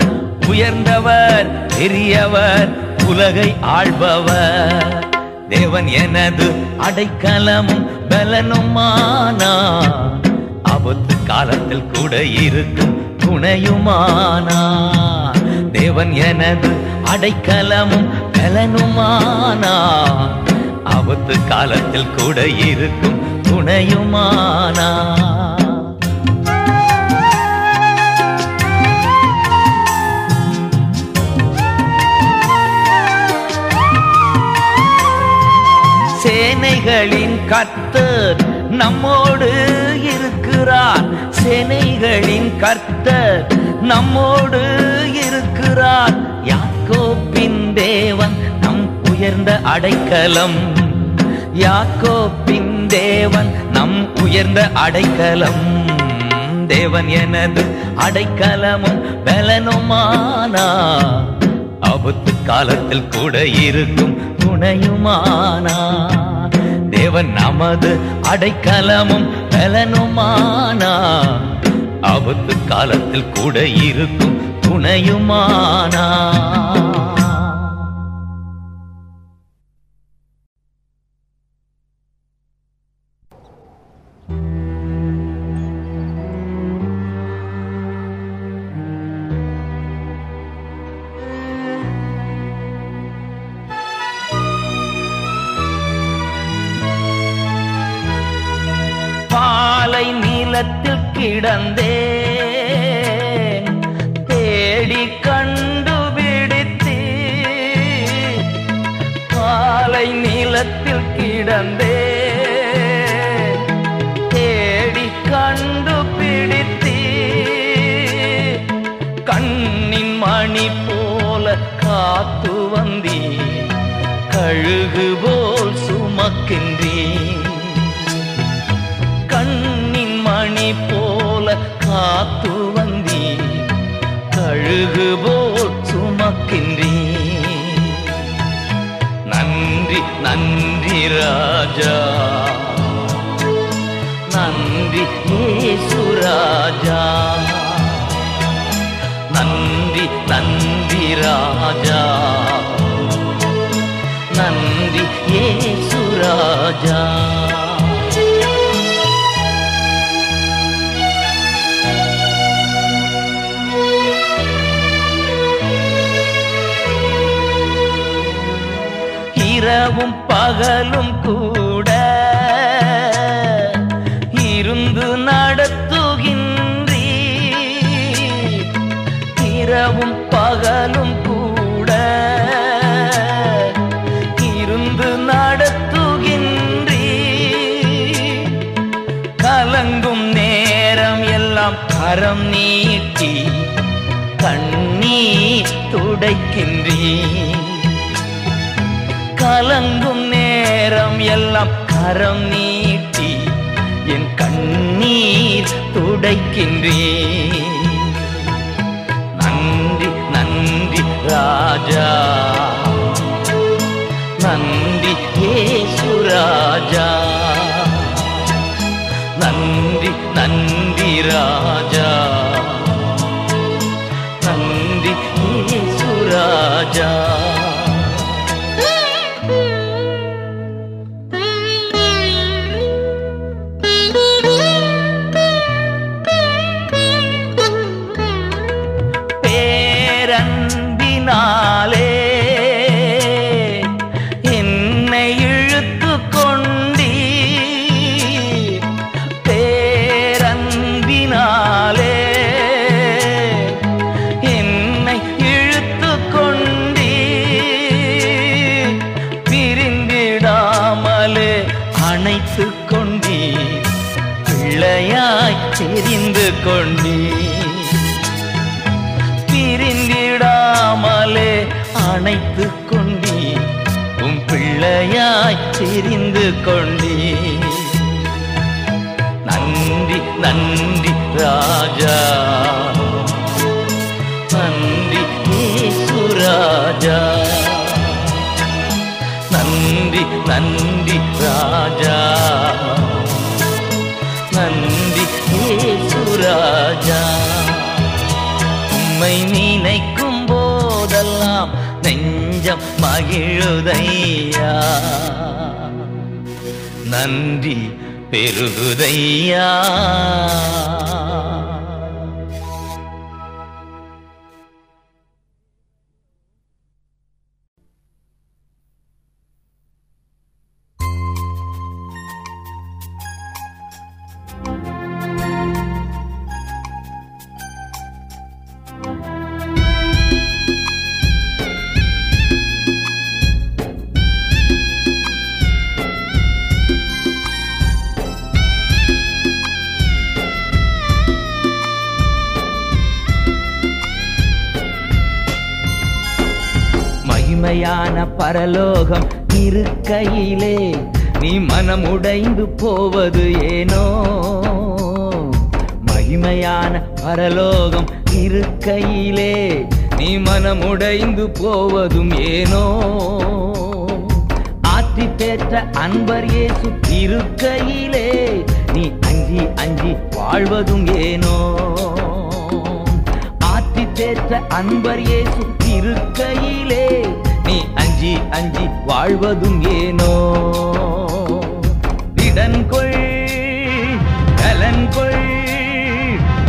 உயர்ந்தவர் பெரியவர் உலகை ஆள்பவர். தேவன் எனது அடைக்கலமும் பலனுமானா. ஆபத்து காலத்தில் கூட இருக்கும் துணையுமானா. தேவன் எனது அடைக்கலமும் பலனுமானா. ஆபத்து காலத்தில் கூட இருக்கும் துணையுமானா? சேனைகளின் கர்த்தர் நம்மோடு இருக்கிறார். சேனைகளின் கர்த்தர் நம்மோடு இருக்கிறார். யாக்கோப்பின் தேவன் நம் உயர்ந்த அடைக்கலம். யாக்கோப்பின் தேவன் நம் உயர்ந்த அடைக்கலம். தேவன் எனது அடைக்கலமும் பலனுமானா. ஆபத்து காலத்தில் கூட இருக்கும் துணையுமானா. தேவன் நமது அடைக்கலமும் பலனுமானா. ஆபத்து காலத்தில் கூட இருக்கும் துணையுமானா. உம்மை நினைக்கும் போதெல்லாம் நெஞ்சம் மகிழுதையா? நன்றி பெருகுதையா? போவது ஏனோ? மகிமையான பரலோகம் இருக்கையிலே நீ மனமுடைந்து போவதும் ஏனோ? ஆற்றி பெற்ற அன்பர் இயேசு இருக்கையிலே நீ அஞ்சி அஞ்சி வாழ்வதும் ஏனோ? ஆற்றி தேற்ற அன்பர் இயேசு இருக்கையிலே நீ அஞ்சி அஞ்சி வாழ்வதும் ஏனோ? திடன் கொள் கலன் கொள்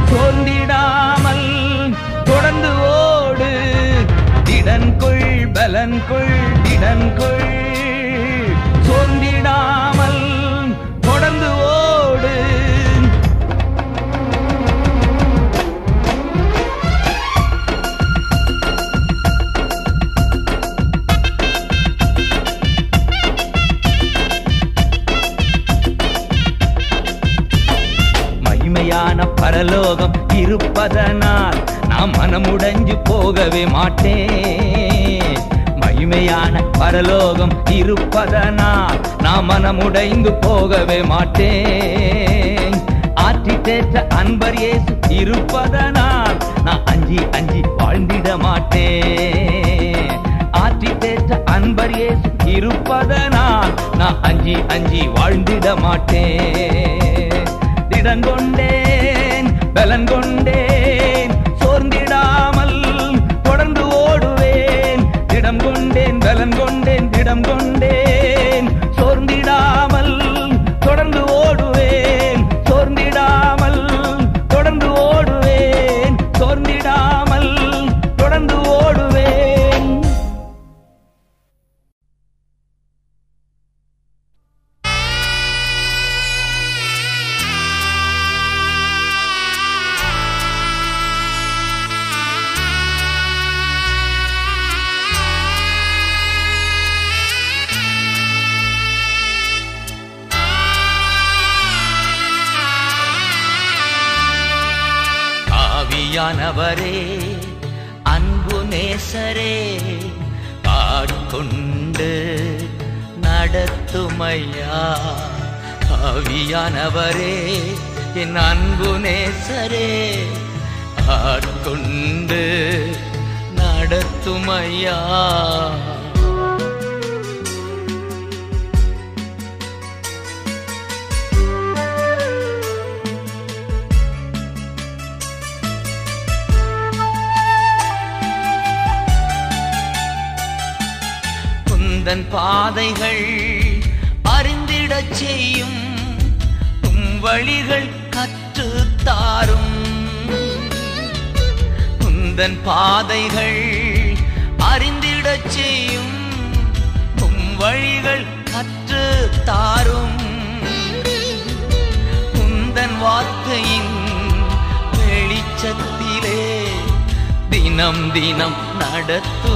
சோர்ந்திடாமல் தொடர்ந்து ஓடு. திடன் கொள் பலன் கொள் திடன் கொள் நான் மனமுடைந்து போகவே மாட்டேன். ஆற்றி தேற்ற அன்பர் இயேசு இருப்பதனால் நான் அஞ்சி அஞ்சி வாழ்ந்திட மாட்டேன். ஆற்றி தேற்ற அன்பர் இயேசு இருப்பதனால் நான் அஞ்சி அஞ்சி வாழ்ந்திட மாட்டேன். திடங்கொண்டேன் பலன் கொண்டேன் சோர்ந்திடாமல் தொடர்ந்து ஓடுவேன். திடம் கொண்டேன் பலன் கொண்டேன் திடம் கொண்டேன்.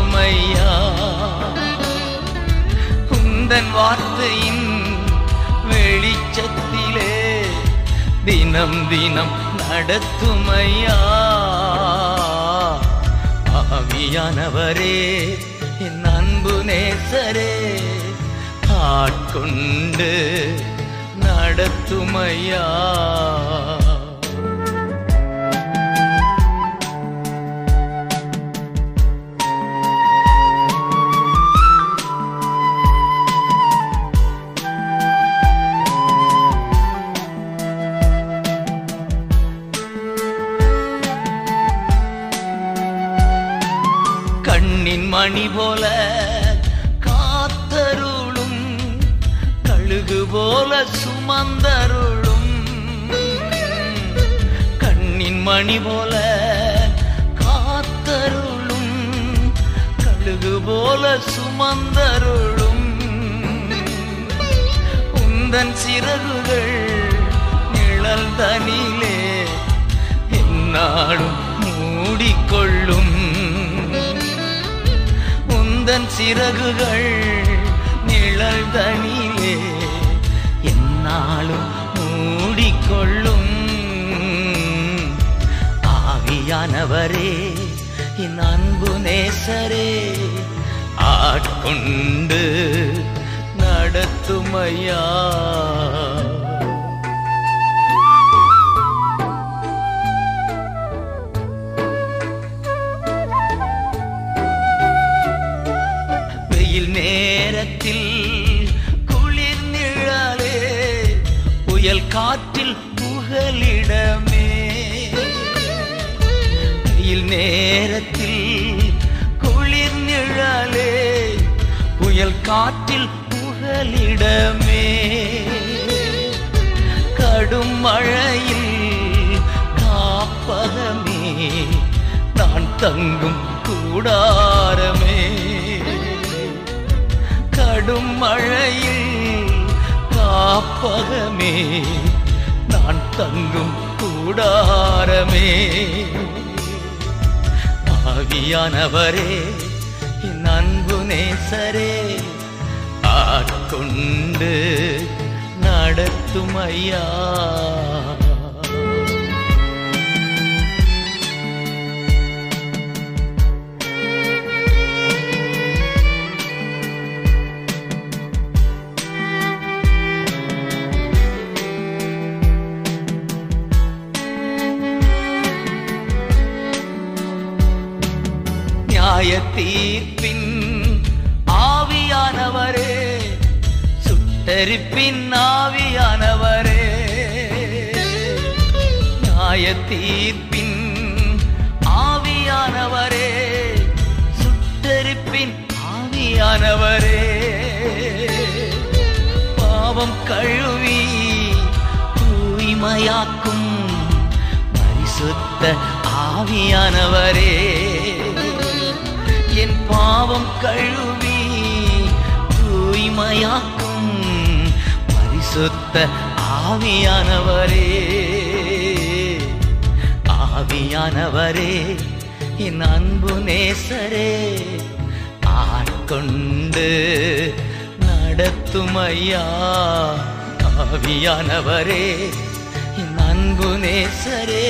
நடத்துமையா உந்தன் வார்த்தையின் வெளிச்சத்திலே தினம் தினம் நடத்துமையா? ஆவியானவரே என் அன்பு நேசரே ஆட்கொண்டு நடத்துமையா? மணி போல காத்தருளும் கழுகு போல சுமந்தருளும். கண்ணின் மணி போல காத்தருளும் கழுகு போல சுமந்தருளும். உந்தன் சிறகுகள் நிழல் தனிலே என்னாலும் மூடிக்கொள்ளும். உந்தன் சிறகுகள் நிழல் தனியே என்னாலும் மூடிக்கொள்ளும். ஆவியானவரே என் அன்பு நேசரே ஆட்கொண்டு நடத்துமையா நேரத்தில் குளிர் நிழலே புயல் காற்றில் புகலிடமே. கடும் மழையில் காப்பகமே நான் தங்கும் கூடாரமே. கடும் மழையில் காப்பகமே நான் தங்கும் கூடாரமே. ஆவியானவரே என் அன்பு நேசரே ஆட்கொண்டு நடத்தும் ஐயா. சுட்டரிப்பின் ஆவியானவரே. நியாய தீர்ப்பின் ஆவியானவரே. சுட்டெருப்பின் ஆவியானவரே. பாவம் கழுவி தூய்மையாக்கும் பரிசுத்த ஆவியானவரே. என் பாவம் கழுவி தூய்மையாக்கும் பரிசுத்த ஆவியானவரே ஆவியானவரே என் அன்பு நேசரே ஆட்கொண்டு நடத்தும் ஐயா ஆவியானவரே என் அன்பு நேசரே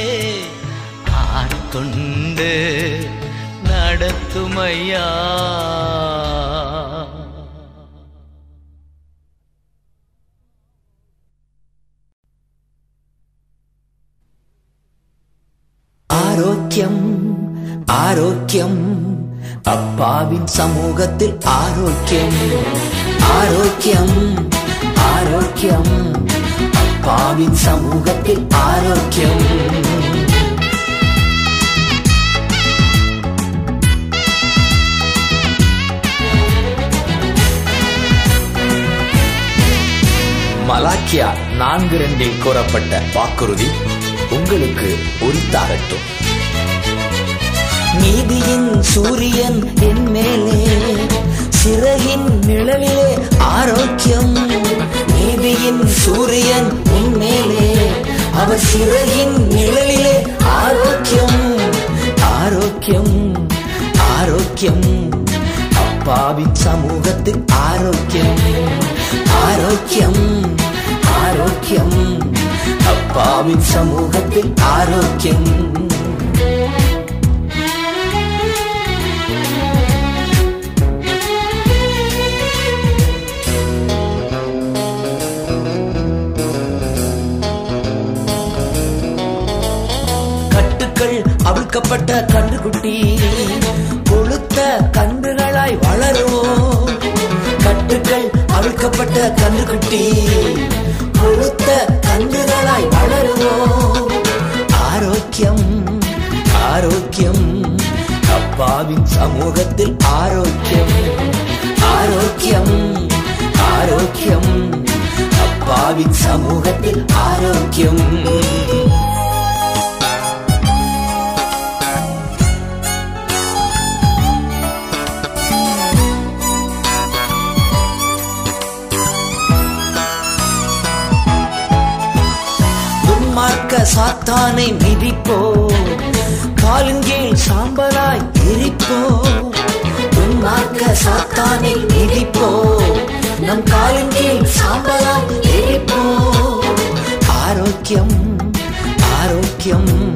ஆட்கொண்டு நடத்துமையா? ஆரோக்கியம். அப்பாவின் சமூகத்தில் ஆரோக்கியம். ஆரோக்கியம் ஆரோக்கியம். அப்பாவின் சமூகத்தில் ஆரோக்கியம். மலாக்கியா நான்கு ரெண்டில் கூறப்பட்ட வாக்குறுதி உங்களுக்கு உரித்தாகட்டும். நீதியின் சூரியன் என் மேலே சிறகின் நிழலிலே ஆரோக்கியம். நீதியின் சூரியன் உன் மேலே அவர் சிறகின் நிழலிலே ஆரோக்கியம். ஆரோக்கியம் ஆரோக்கியம். அப்பாவின் சமூகத்தில் ஆரோக்கியம். ஆரோக்கியம் ஆரோக்கியம். அப்பாவின் சமூகத்தில் ஆரோக்கியம். அவிழ்க்கப்பட்ட கன்றுக்குட்டி. கொளுத்த கன்றுகளாய் வளருவோம். கட்டுக்கள் அழுக்கப்பட்ட கன்றுக்குட்டி. கொளுத்த கன்றுகளாய் வளருவோம். ஆரோக்கியம் ஆரோக்கியம். அப்பாவின் சமூகத்தில் ஆரோக்கியம். ஆரோக்கியம் ஆரோக்கியம். அப்பாவின் சமூகத்தில் ஆரோக்கியம். சாத்தானை மிதிப்போ? காலின் சாம்பலாய் எரிப்போ? துன்மார்க்க சாத்தானை மிதிப்போ? நம் காலின் சாம்பலாய் எரிப்போ? ஆரோக்கியம் ஆரோக்கியம்.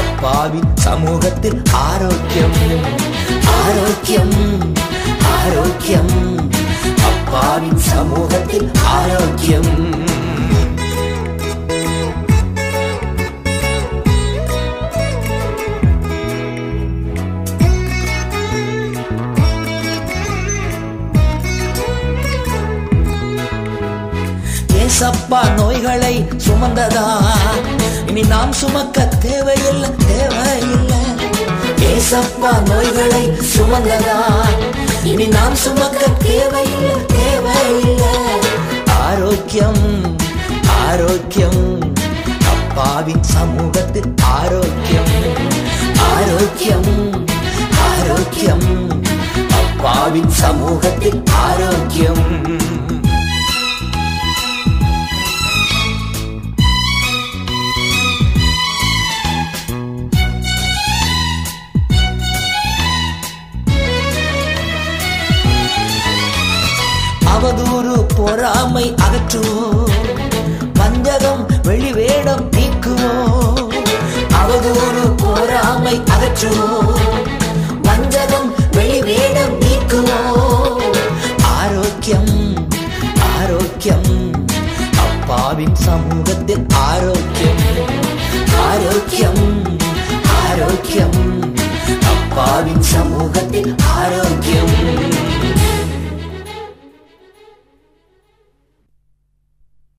அப்பாவி சமூகத்தில் ஆரோக்கியம். ஆரோக்கியம் ஆரோக்கியம். அப்பாவின் சமூகத்தில் ஆரோக்கியம். ஏசப்பா நோய்களை சுமந்ததா? இனி நாம் சுமக்க தேவையில்லை தேவையில்லை. ஏசப்பா நோய்களை சுமந்ததா? இனி நாம் சுமக்க தேவையில்லை தேவையில்லை. ஆரோக்கியம் ஆரோக்கியம். அப்பாவின் சமூகத்தில் ஆரோக்கியம் ஆரோக்கியம் ஆரோக்கியம். அப்பாவின் சமூகத்தில் ஆரோக்கியம். அவதூறு பொறாமை அகற்றுவோம். வஞ்சகம் வெளிவேடம் நீக்குவோம். அவதூறு பொறாமை அகற்றுவோம். வஞ்சகம் வெளிவேடம் நீக்குவோம். ஆரோக்கியம் ஆரோக்கியம். அப்பாவின் சமூகத்தில் ஆரோக்கியம். ஆரோக்கியம் ஆரோக்கியம். அப்பாவின் சமூகத்தில் ஆரோக்கியம்.